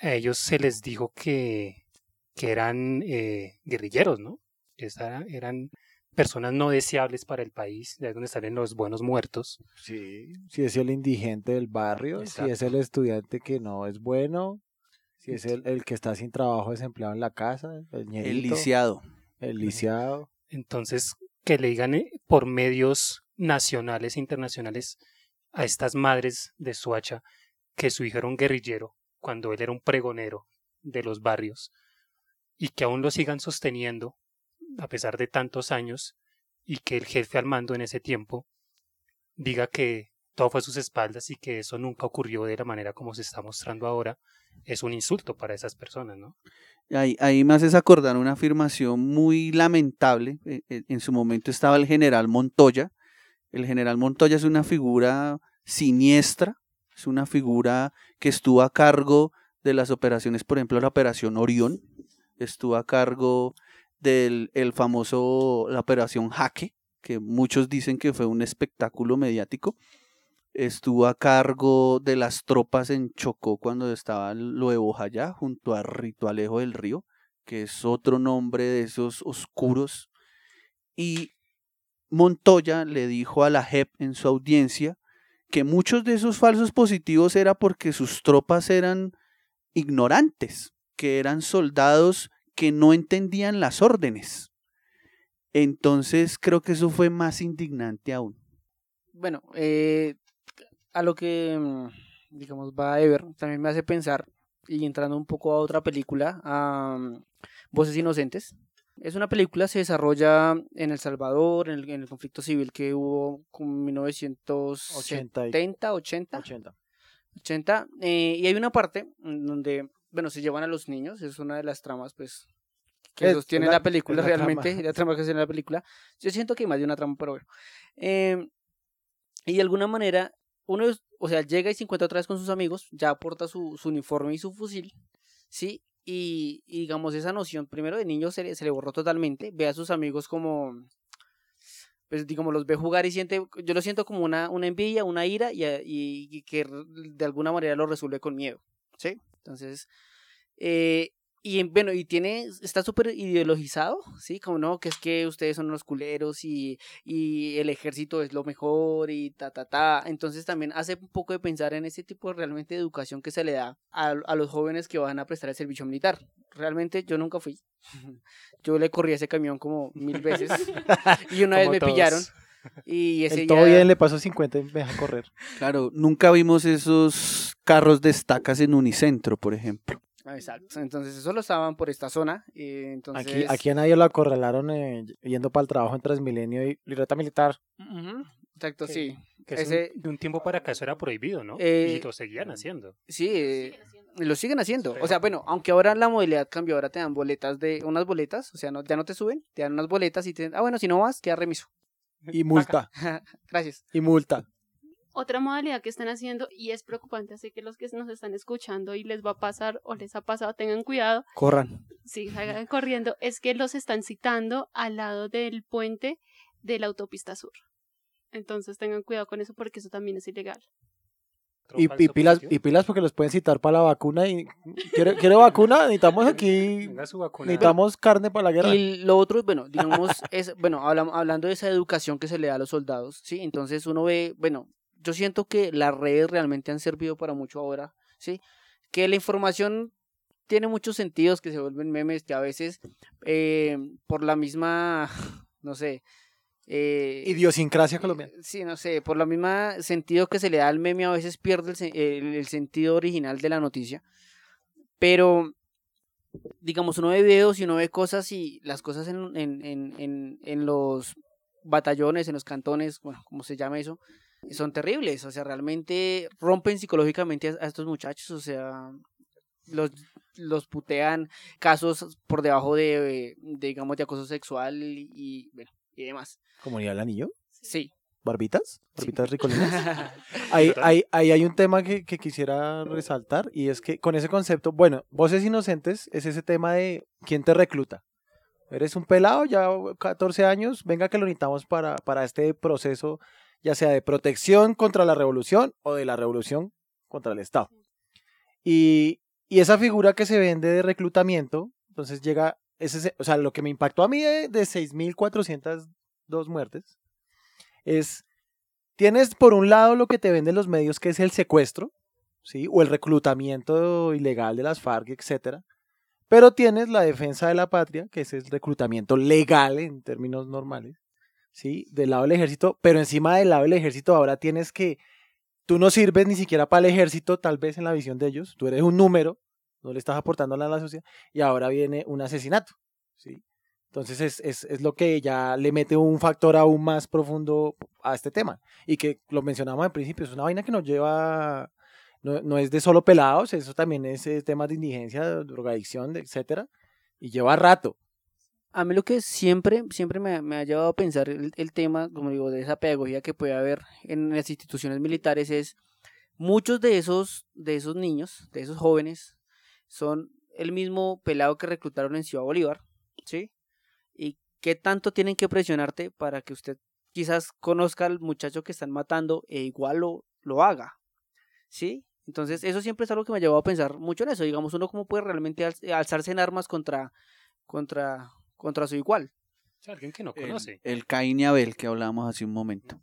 Speaker 4: a ellos se les dijo que, que eran eh, guerrilleros, ¿no? Que eran personas no deseables para el país, de ahí donde salen los buenos muertos.
Speaker 3: Sí, si es el indigente del barrio, si es el estudiante que no es bueno, si es el, el que está sin trabajo desempleado en la casa, el
Speaker 8: El
Speaker 3: ñerito,
Speaker 8: lisiado.
Speaker 3: el lisiado.
Speaker 4: Entonces, que le digan eh, por medios nacionales e internacionales a estas madres de Suacha que su hijo era un guerrillero cuando él era un pregonero de los barrios y que aún lo sigan sosteniendo a pesar de tantos años y que el jefe al mando en ese tiempo diga que todo fue a sus espaldas y que eso nunca ocurrió de la manera como se está mostrando ahora, es un insulto para esas personas, ¿no?
Speaker 8: Ahí, ahí me haces acordar una afirmación muy lamentable. Eh, eh, En su momento estaba el general Montoya. El general Montoya es una figura siniestra, es una figura que estuvo a cargo de las operaciones, por ejemplo, la operación Orión, estuvo a cargo del el famoso, la operación Jaque, que muchos dicen que fue un espectáculo mediático. Estuvo a cargo de las tropas en Chocó cuando estaba lo de junto a Ritualejo del Río, que es otro nombre de esos oscuros. Y Montoya le dijo a la JEP en su audiencia que muchos de esos falsos positivos era porque sus tropas eran ignorantes, que eran soldados que no entendían las órdenes. Entonces creo que eso fue más indignante aún.
Speaker 5: Bueno, eh, a lo que, mm, digamos, va Ever, también me hace pensar, y entrando un poco a otra película, a mm, Voces Inocentes. Es una película, se desarrolla en El Salvador, en el, en el conflicto civil que hubo con 1970, 80,
Speaker 3: 80.
Speaker 5: 80, eh, y hay una parte en donde, bueno, se llevan a los niños, es una de las tramas, pues, que sostiene
Speaker 3: la-
Speaker 5: la, película
Speaker 3: la
Speaker 5: realmente,
Speaker 3: trama.
Speaker 5: la trama que sostiene la película. Yo siento que hay más de una trama, pero bueno. Eh, y de alguna manera, uno, o sea, llega y se encuentra otra vez con sus amigos, ya aporta su, su uniforme y su fusil, ¿sí? Y, digamos, esa noción, primero de niño se le, se le borró totalmente, ve a sus amigos como, pues digamos, los ve jugar y siente, yo lo siento como una, una envidia, una ira y, y- y que de alguna manera lo resuelve con miedo, ¿sí? Entonces, eh, y en- bueno, y tiene, está súper ideologizado, ¿sí? Como no, que es que ustedes son unos culeros y, y el ejército es lo mejor y ta, ta, ta. Entonces también hace un poco de pensar en ese tipo de realmente de educación que se le da a, a los jóvenes que van a prestar el servicio militar. Realmente yo nunca fui. Yo le corrí a ese camión como mil veces y una vez me
Speaker 4: todos.
Speaker 5: pillaron. Y ese ya...
Speaker 3: todo bien le pasó 50 y me deja correr.
Speaker 8: Claro, nunca vimos esos carros de estacas en Unicentro, por ejemplo.
Speaker 5: Exacto. Entonces eso lo estaban por esta zona. eh, entonces...
Speaker 3: Aquí, aquí a nadie lo acorralaron eh, yendo para el trabajo en Transmilenio y libreta militar.
Speaker 5: Exacto,
Speaker 4: Que-
Speaker 5: sí.
Speaker 4: Que es un-
Speaker 5: Ese-
Speaker 4: de un tiempo para acá eso era prohibido, ¿no?
Speaker 5: Eh,
Speaker 4: y lo seguían haciendo.
Speaker 5: Sí, eh,
Speaker 7: Siguen haciendo.
Speaker 5: lo siguen haciendo. O sea, bueno, aunque ahora la modalidad cambió, ahora te dan boletas de unas boletas, o sea, no, ya no te suben, te dan unas boletas y te ah, bueno, si no vas, queda remiso.
Speaker 3: Y multa,
Speaker 5: Gracias.
Speaker 3: y multa.
Speaker 7: Otra modalidad que están haciendo y es preocupante, así que los que nos están escuchando y les va a pasar o les ha pasado, tengan cuidado,
Speaker 3: Corran.
Speaker 7: sí, salgan corriendo, es que los están citando al lado del puente de la autopista sur. Entonces tengan cuidado con eso porque eso también es ilegal.
Speaker 3: Y, pilas, y pilas porque los pueden citar para la vacuna. y ¿Quiere, quiere vacuna? Necesitamos aquí, necesitamos carne para la guerra.
Speaker 5: Y lo otro, bueno, digamos, es, bueno, hablam- hablando de esa educación que se le da a los soldados, ¿sí? Entonces uno ve, bueno, yo siento que las redes realmente han servido para mucho ahora, ¿sí? Que la información tiene muchos sentidos que se vuelven memes que a veces eh, por la misma, no sé, eh,
Speaker 3: Idiosincrasia colombiana.
Speaker 5: Sí, no sé, por la misma sentido que se le da al meme a veces pierde el, el- el sentido original de la noticia. Pero, digamos, uno ve videos y uno ve cosas y las cosas en, en, en, en, en los batallones, en los cantones, bueno, como se llama eso, son terribles. O sea, realmente rompen psicológicamente a, a estos muchachos. O sea, los, los putean casos por debajo de, de, digamos, de acoso sexual y, bueno, y demás.
Speaker 3: Comunidad del Anillo.
Speaker 5: Sí.
Speaker 3: ¿Barbitas?
Speaker 5: Sí.
Speaker 3: ¿Barbitas ricolinas? Ahí, ahí, ahí hay un tema que, que quisiera resaltar y es que con ese concepto, bueno, Voces Inocentes es ese tema de quién te recluta. Eres un pelado, ya 14 años, venga que lo necesitamos para, para este proceso ya sea de protección contra la revolución o de la revolución contra el Estado. Y, esa figura que se vende de reclutamiento, entonces llega, ese, o sea, lo que me impactó a mí de, de 6.402 muertes es, tienes por un lado lo que te venden los medios, que es el secuestro, ¿sí? O el reclutamiento ilegal de las FARC, etcétera. Pero tienes la defensa de la patria, que es el reclutamiento legal en términos normales, ¿sí? Del lado del ejército, pero encima del lado del ejército ahora tienes que, tú no sirves ni siquiera para el ejército, tal vez en la visión de ellos, tú eres un número, no le estás aportando nada a la sociedad, y ahora viene un asesinato, ¿sí? Entonces es, es, es, lo que ya le mete un factor aún más profundo a este tema. Y que lo mencionamos al principio, es una vaina que nos lleva, no, no es de solo pelados, eso también es eh, temas de indigencia, drogadicción, etcétera, y lleva rato.
Speaker 5: A mí lo que siempre, siempre me, me ha llevado a pensar el, el, tema, como digo, de esa pedagogía que puede haber en las instituciones militares es muchos de esos, de esos niños, de esos jóvenes, son el mismo pelado que reclutaron en Ciudad Bolívar, ¿sí? y qué tanto tienen que presionarte para que usted quizás conozca al muchacho que están matando e igual lo, lo haga. ¿Sí? Entonces, eso siempre es algo que me ha llevado a pensar mucho en eso. Digamos, uno cómo puede realmente alzarse en armas contra, contra, contra su igual.
Speaker 4: Alguien que no conoce.
Speaker 8: El, el Caín y Abel que hablábamos hace un momento.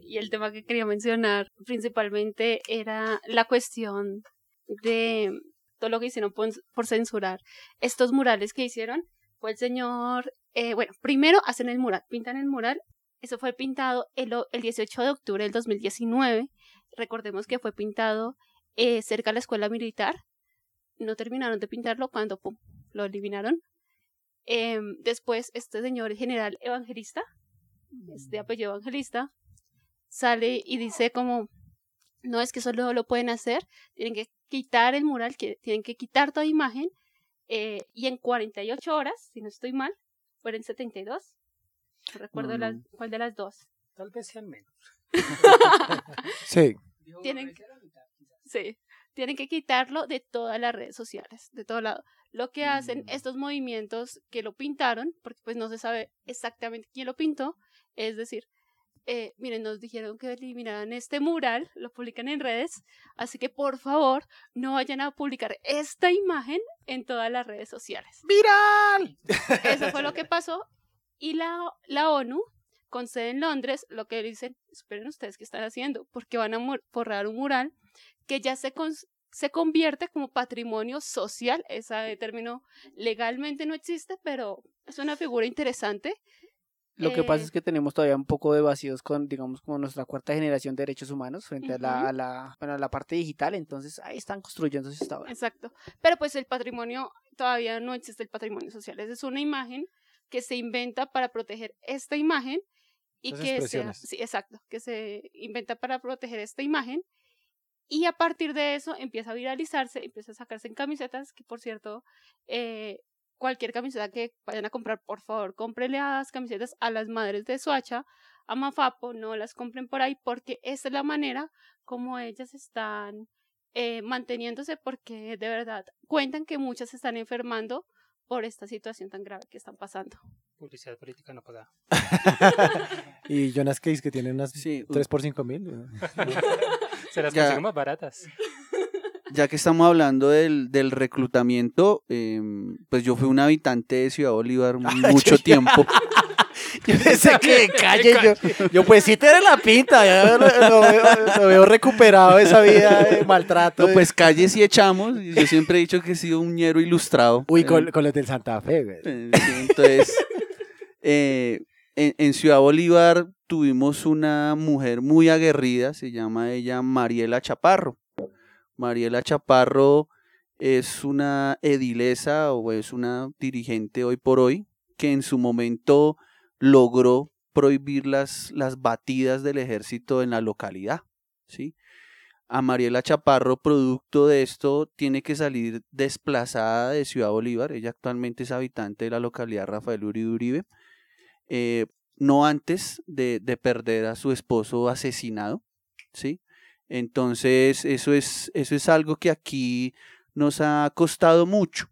Speaker 7: Y el tema que quería mencionar principalmente era la cuestión de todo lo que hicieron por, por censurar estos murales que hicieron. Fue el señor eh, bueno, primero hacen el mural, pintan el mural. Eso fue pintado el, el 18 de octubre del 2019. Recordemos que fue pintado eh, cerca de la escuela militar. No terminaron de pintarlo cuando pum, lo eliminaron. Eh, después, este señor general evangelista, este apellido evangelista, sale y dice como, no es que solo lo pueden hacer, tienen que quitar el mural, que tienen que quitar toda imagen, eh, y en 48 horas, si no estoy mal, fueron 72. No recuerdo
Speaker 8: no.
Speaker 7: cuál de las dos.
Speaker 4: Tal vez sean menos.
Speaker 3: Sí,
Speaker 7: Tienen, sí, tienen que quitarlo de todas las redes sociales, de todo lado. Lo que hacen
Speaker 8: Mm.
Speaker 7: estos movimientos que lo pintaron, porque pues no se sabe exactamente quién lo pintó, es decir, eh, miren, nos dijeron que eliminaran este mural, lo publican en redes, así que por favor no vayan a publicar esta imagen en todas las redes sociales.
Speaker 3: ¡Viral!
Speaker 7: Eso fue lo que pasó. Y la, la ONU, con sede en Londres, lo que dicen, esperen ustedes qué están haciendo, porque van a forrar un mural que ya se, se convierte como patrimonio social. Ese término legalmente no existe, pero es una figura interesante.
Speaker 5: Lo que pasa
Speaker 7: Eh,
Speaker 5: es que tenemos todavía un poco de vacíos con, digamos, como nuestra cuarta generación de derechos humanos frente a, la, a, la, bueno, a la parte digital, entonces ahí están construyendo ese estado.
Speaker 7: Exacto. Pero pues el patrimonio, todavía no existe el patrimonio social. Esa es una imagen que se inventa para proteger esta imagen y
Speaker 3: Las
Speaker 7: que sea,
Speaker 3: expresiones.
Speaker 7: sí, exacto, que se inventa para proteger esta imagen y a partir de eso empieza a viralizarse, empieza a sacarse en camisetas, que por cierto, eh, cualquier camiseta que vayan a comprar, por favor, cómprenle las camisetas a las madres de Soacha, a Mafapo, no las compren por ahí porque esa es la manera como ellas están eh, manteniéndose porque de verdad cuentan que muchas se están enfermando por esta situación tan grave que están pasando.
Speaker 4: Publicidad política no pagada.
Speaker 3: Y Jonas Case que tiene unas
Speaker 8: Sí,
Speaker 3: 3 por 5 mil.
Speaker 4: Se las
Speaker 8: Ya.
Speaker 4: consiguen más baratas.
Speaker 8: ya que estamos hablando del, del reclutamiento, em, pues yo fui un habitante de Ciudad Bolívar mucho tiempo.
Speaker 3: Yo pensé que de calle, yo, yo pues sí tiene la pinta, ya lo, lo veo, lo veo recuperado esa vida de maltrato.
Speaker 8: No, pues calles y echamos. Yo siempre he dicho que he sido un ñero ilustrado.
Speaker 3: Uy,
Speaker 8: Eh,
Speaker 3: con, con los del Santa Fe, güey.
Speaker 8: Eh, sí, Entonces, eh, en, Ciudad Bolívar tuvimos una mujer muy aguerrida, se llama ella Mariela Chaparro. Mariela Chaparro es una edilesa o es una dirigente hoy por hoy que en su momento logró prohibir las, las batidas del ejército en la localidad. ¿sí? A Mariela Chaparro, producto de esto, tiene que salir desplazada de Ciudad Bolívar. Ella actualmente es habitante de la localidad Rafael Uribe Uribe. Eh, no antes de, de perder a su esposo asesinado. ¿sí? Entonces, eso es, eso es algo que aquí nos ha costado mucho.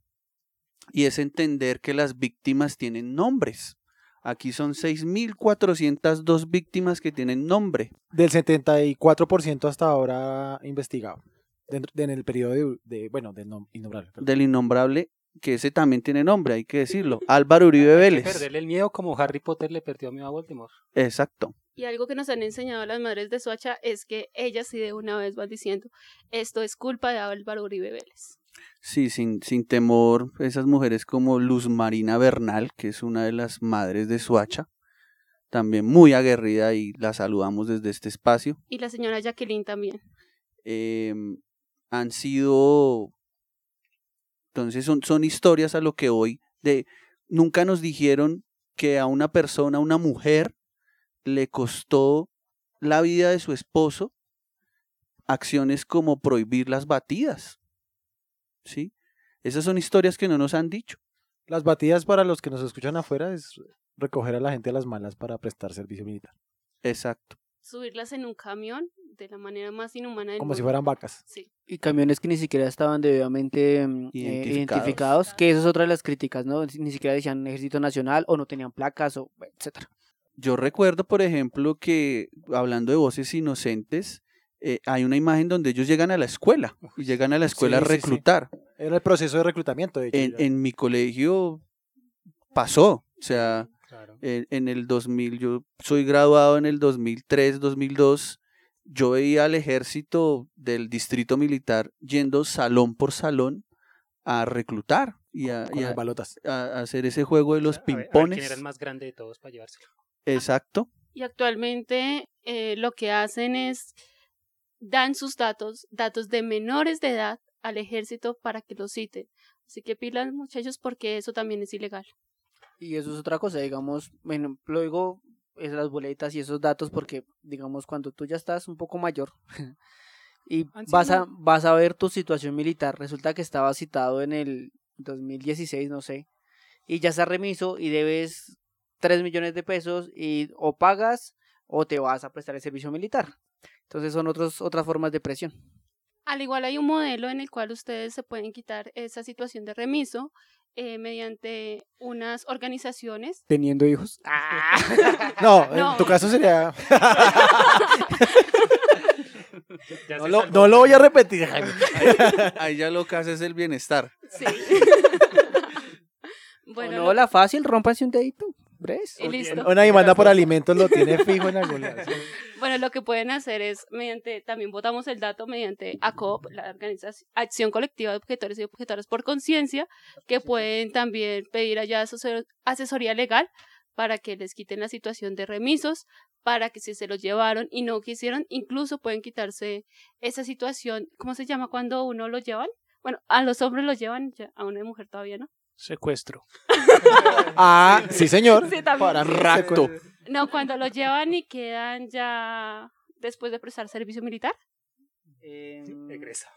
Speaker 8: Y es entender que las víctimas tienen nombres. Aquí son 6.402 víctimas que tienen nombre.
Speaker 3: Del 74% hasta ahora investigado. Dentro, en el periodo de, de- bueno, del nom- innombrable. perdón.
Speaker 8: Del innombrable, que ese también tiene nombre, hay que decirlo. Álvaro Uribe
Speaker 4: Hay que
Speaker 8: Vélez.
Speaker 4: perderle el miedo como Harry Potter le perdió miedo a Voldemort.
Speaker 8: Exacto.
Speaker 7: Y algo que nos han enseñado las madres de Soacha es que ellas sí de una vez van diciendo, esto es culpa de Álvaro Uribe Vélez.
Speaker 8: Sí, sin, sin temor, esas mujeres como Luz Marina Bernal, que es una de las madres de Suacha, también muy aguerrida y la saludamos desde este espacio.
Speaker 7: Y la señora Jacqueline también.
Speaker 8: eh, han sido entonces son, son historias a lo que hoy de nunca nos dijeron que a una persona, a una mujer, le costó la vida de su esposo acciones como prohibir las batidas. ¿Sí? Esas son historias que no nos han dicho.
Speaker 3: Las batidas para los que nos escuchan afuera es recoger a la gente a las malas para prestar servicio militar.
Speaker 8: Exacto.
Speaker 7: Subirlas en un camión de la manera más inhumana del
Speaker 3: Como si fueran vacas.
Speaker 7: Sí.
Speaker 5: Y camiones que ni siquiera estaban debidamente mm, eh,
Speaker 8: Identificados.
Speaker 5: identificados, que eso es otra de las críticas, ¿no? Ni siquiera decían Ejército Nacional o no tenían placas o etcétera.
Speaker 8: Yo recuerdo, por ejemplo, que hablando de voces inocentes, eh, hay una imagen donde ellos llegan a la escuela y llegan a la escuela
Speaker 3: Sí,
Speaker 8: a
Speaker 3: sí, sí.
Speaker 8: reclutar.
Speaker 3: Era el proceso de reclutamiento, de hecho.
Speaker 8: en, en mi colegio pasó, o sea,
Speaker 4: Claro.
Speaker 8: en, en el 2000, yo soy graduado en el 2003, 2002, yo veía al ejército del distrito militar yendo salón por salón a reclutar y a,
Speaker 3: con
Speaker 8: y
Speaker 3: las
Speaker 8: a-
Speaker 3: balotas.
Speaker 8: a hacer ese juego de los
Speaker 4: A ver- a ver
Speaker 8: pimpones.
Speaker 4: ¿Quién era el más grande de todos para llevárselo?
Speaker 8: Exacto.
Speaker 7: Y actualmente eh, lo que hacen es dan sus datos, datos de menores de edad al ejército para que los citen. Así que pilas muchachos porque eso también es ilegal.
Speaker 5: Y eso es otra cosa, digamos, bueno, lo digo, es las boletas y esos datos porque, digamos, cuando tú ya estás un poco mayor y vas a, vas a ver tu situación militar, resulta que estaba citado en el 2016, no sé, y ya está remiso y debes 3 millones de pesos y o pagas o te vas a prestar el servicio militar. Entonces son otros, otras formas de presión.
Speaker 7: Al igual hay un modelo en el cual ustedes se pueden quitar esa situación de remiso eh, mediante unas organizaciones.
Speaker 5: Teniendo hijos.
Speaker 3: No,
Speaker 7: No.
Speaker 3: en tu caso sería... No, lo, no lo voy a repetir, Jaime.
Speaker 8: Ahí ya lo que hace es el bienestar.
Speaker 7: Sí.
Speaker 5: Bueno, no,
Speaker 7: lo-
Speaker 5: la fácil, rompanse un dedito. Bres.
Speaker 7: y listo.
Speaker 3: Una demanda por alimentos lo tiene fijo en algún lado.
Speaker 7: Bueno, lo que pueden hacer es, mediante, también votamos el dato mediante ACOP, la organización Acción Colectiva de Objetores y Objetoras por Conciencia, que pueden también pedir allá asesor- asesoría legal para que les quiten la situación de remisos, para que si se los llevaron y no quisieron, incluso pueden quitarse esa situación, ¿cómo se llama cuando uno lo llevan? Bueno, a los hombres los llevan, ya- a una mujer todavía no.
Speaker 6: Secuestro.
Speaker 3: Ah, sí, señor.
Speaker 7: Sí, también.
Speaker 3: Para
Speaker 8: Rapto.
Speaker 7: No, cuando los llevan y quedan ya después de prestar servicio militar.
Speaker 5: Em,
Speaker 4: Egresa.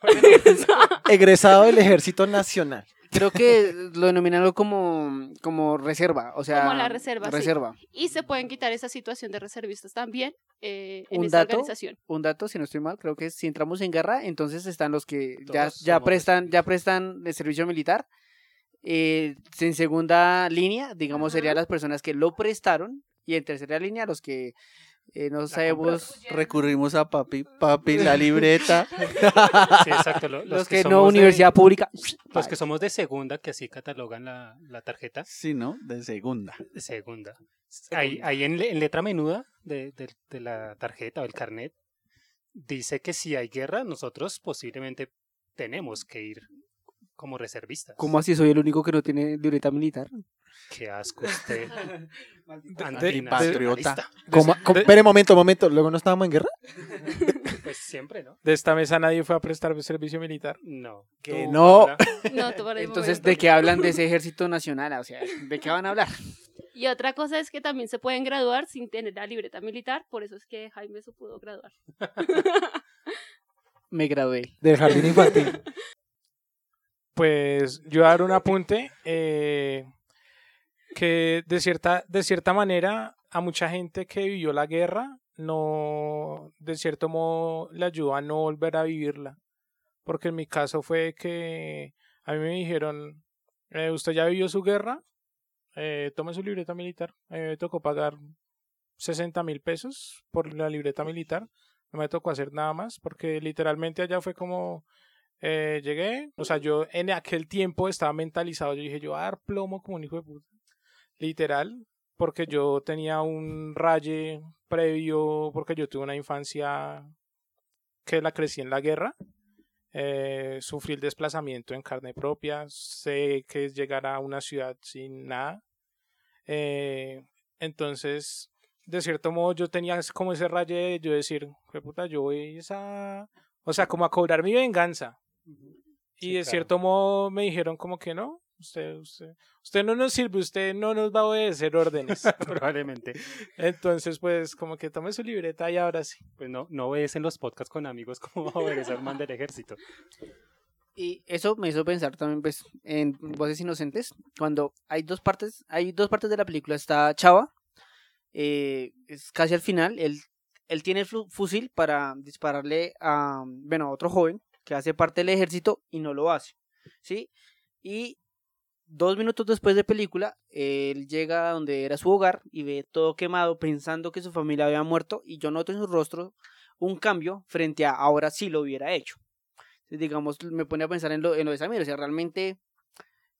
Speaker 3: Egresado del Ejército Nacional.
Speaker 5: Creo que lo denominan como, como reserva, o sea...
Speaker 7: Como la reserva, sí.
Speaker 5: Reserva.
Speaker 7: Y se pueden quitar esa situación de reservistas también eh, en
Speaker 5: Un
Speaker 7: esta
Speaker 5: dato,
Speaker 7: organización.
Speaker 5: Un dato, si no estoy mal, creo que si entramos en guerra, entonces están los que ya,
Speaker 4: Todos
Speaker 5: ya prestan, ya prestan de servicio militar. Eh, en segunda línea, digamos, serían las personas que lo prestaron. Y en tercera línea, los que eh, no sabemos,
Speaker 8: Recurrimos a papi, papi, la libreta.
Speaker 4: Sí, exacto. lo-
Speaker 5: los,
Speaker 4: Los,
Speaker 5: que, no
Speaker 4: somos de-
Speaker 5: universidad pública.
Speaker 4: Los que somos de segunda, que así catalogan la, la tarjeta.
Speaker 8: Sí, ¿no? De segunda.
Speaker 4: de Segunda. Ahí, ahí en letra menuda de, de- de la tarjeta o el carnet, dice que si hay guerra, nosotros posiblemente tenemos que ir como reservistas.
Speaker 5: ¿Cómo así soy el único que no tiene libreta militar?
Speaker 4: Qué asco usted.
Speaker 3: ¿Cómo? Espere, momento, momento. ¿Luego no estábamos en guerra?
Speaker 4: Pues siempre, ¿no?
Speaker 6: De esta mesa nadie fue a prestar servicio militar.
Speaker 4: No.
Speaker 3: Que no.
Speaker 7: No, tú por el
Speaker 5: Entonces,
Speaker 7: momento.
Speaker 5: ¿de qué hablan de ese ejército nacional? O sea, ¿de qué van a hablar?
Speaker 7: Y otra cosa es que también se pueden graduar sin tener la libreta militar, por eso es que Jaime se pudo graduar.
Speaker 5: Me gradué.
Speaker 3: Del jardín infantil.
Speaker 6: Pues yo dar un apunte eh, que de cierta, de cierta manera a mucha gente que vivió la guerra no, de cierto modo le ayudó a no volver a vivirla. Porque en mi caso fue que a mí me dijeron, eh, ¿usted ya vivió su guerra? eh, tome su libreta militar. A mí me tocó pagar 60 mil pesos por la libreta militar. No me tocó hacer nada más porque literalmente allá fue como eh, llegué. O sea, yo en aquel tiempo estaba mentalizado. Yo dije, yo voy a dar plomo como un hijo de puta. Literal, porque yo tenía un raye previo, porque yo tuve una infancia que la crecí en la guerra. Eh, sufrí el desplazamiento en carne propia. Sé que es llegar a una ciudad sin nada. Eh, entonces, de cierto modo, yo tenía como ese raye de yo decir, "Jue puta, yo voy a. O sea, como a cobrar mi venganza. Y
Speaker 4: Sí,
Speaker 6: de
Speaker 4: claro.
Speaker 6: cierto modo me dijeron como que no, usted, usted, usted no nos sirve, usted no nos va a obedecer órdenes.
Speaker 4: Probablemente.
Speaker 6: Entonces, pues, como que tome su libreta y ahora sí.
Speaker 4: Pues no, no ves en los podcasts con amigos cómo va a obedecer un man del ejército.
Speaker 5: Y eso me hizo pensar también pues en Voces Inocentes, cuando hay dos partes, hay dos partes de la película, está Chava, eh, es casi al final, él, él tiene el fusil para dispararle a, bueno, a otro joven que hace parte del ejército y no lo hace, ¿sí? Y dos minutos después de película, él llega a donde era su hogar y ve todo quemado pensando que su familia había muerto y yo noto en su rostro un cambio frente a ahora sí lo hubiera hecho digamos, me pone a pensar en lo, en lo de Samir, o sea, realmente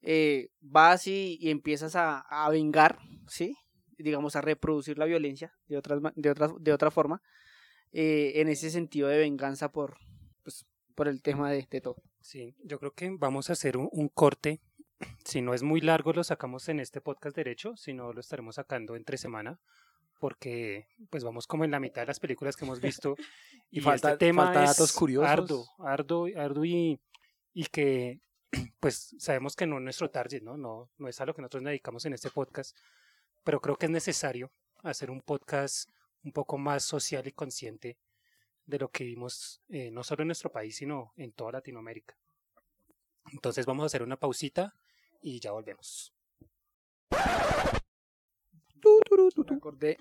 Speaker 5: eh, vas y, y empiezas a, vengar, ¿sí? Digamos, a reproducir la violencia de, otras, de, otra, de otra forma, eh, en ese sentido de venganza por, por el tema de, todo.
Speaker 4: Sí, yo creo que vamos a hacer un, un corte. Si no es muy largo, lo sacamos en este podcast derecho, si no lo estaremos sacando entre semana, porque pues vamos como en la mitad de las películas que hemos visto
Speaker 3: Y falta-
Speaker 4: este tema
Speaker 3: falta
Speaker 4: es
Speaker 3: datos curiosos.
Speaker 4: arduo, arduo, arduo y, y que pues sabemos que no es nuestro target, ¿no? No, no es a lo que nosotros nos dedicamos en este podcast, pero creo que es necesario hacer un podcast un poco más social y consciente de lo que vimos eh, no solo en nuestro país, sino en toda Latinoamérica. Entonces vamos a hacer una pausita y ya volvemos.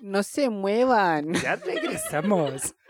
Speaker 5: No se muevan.
Speaker 4: Ya regresamos.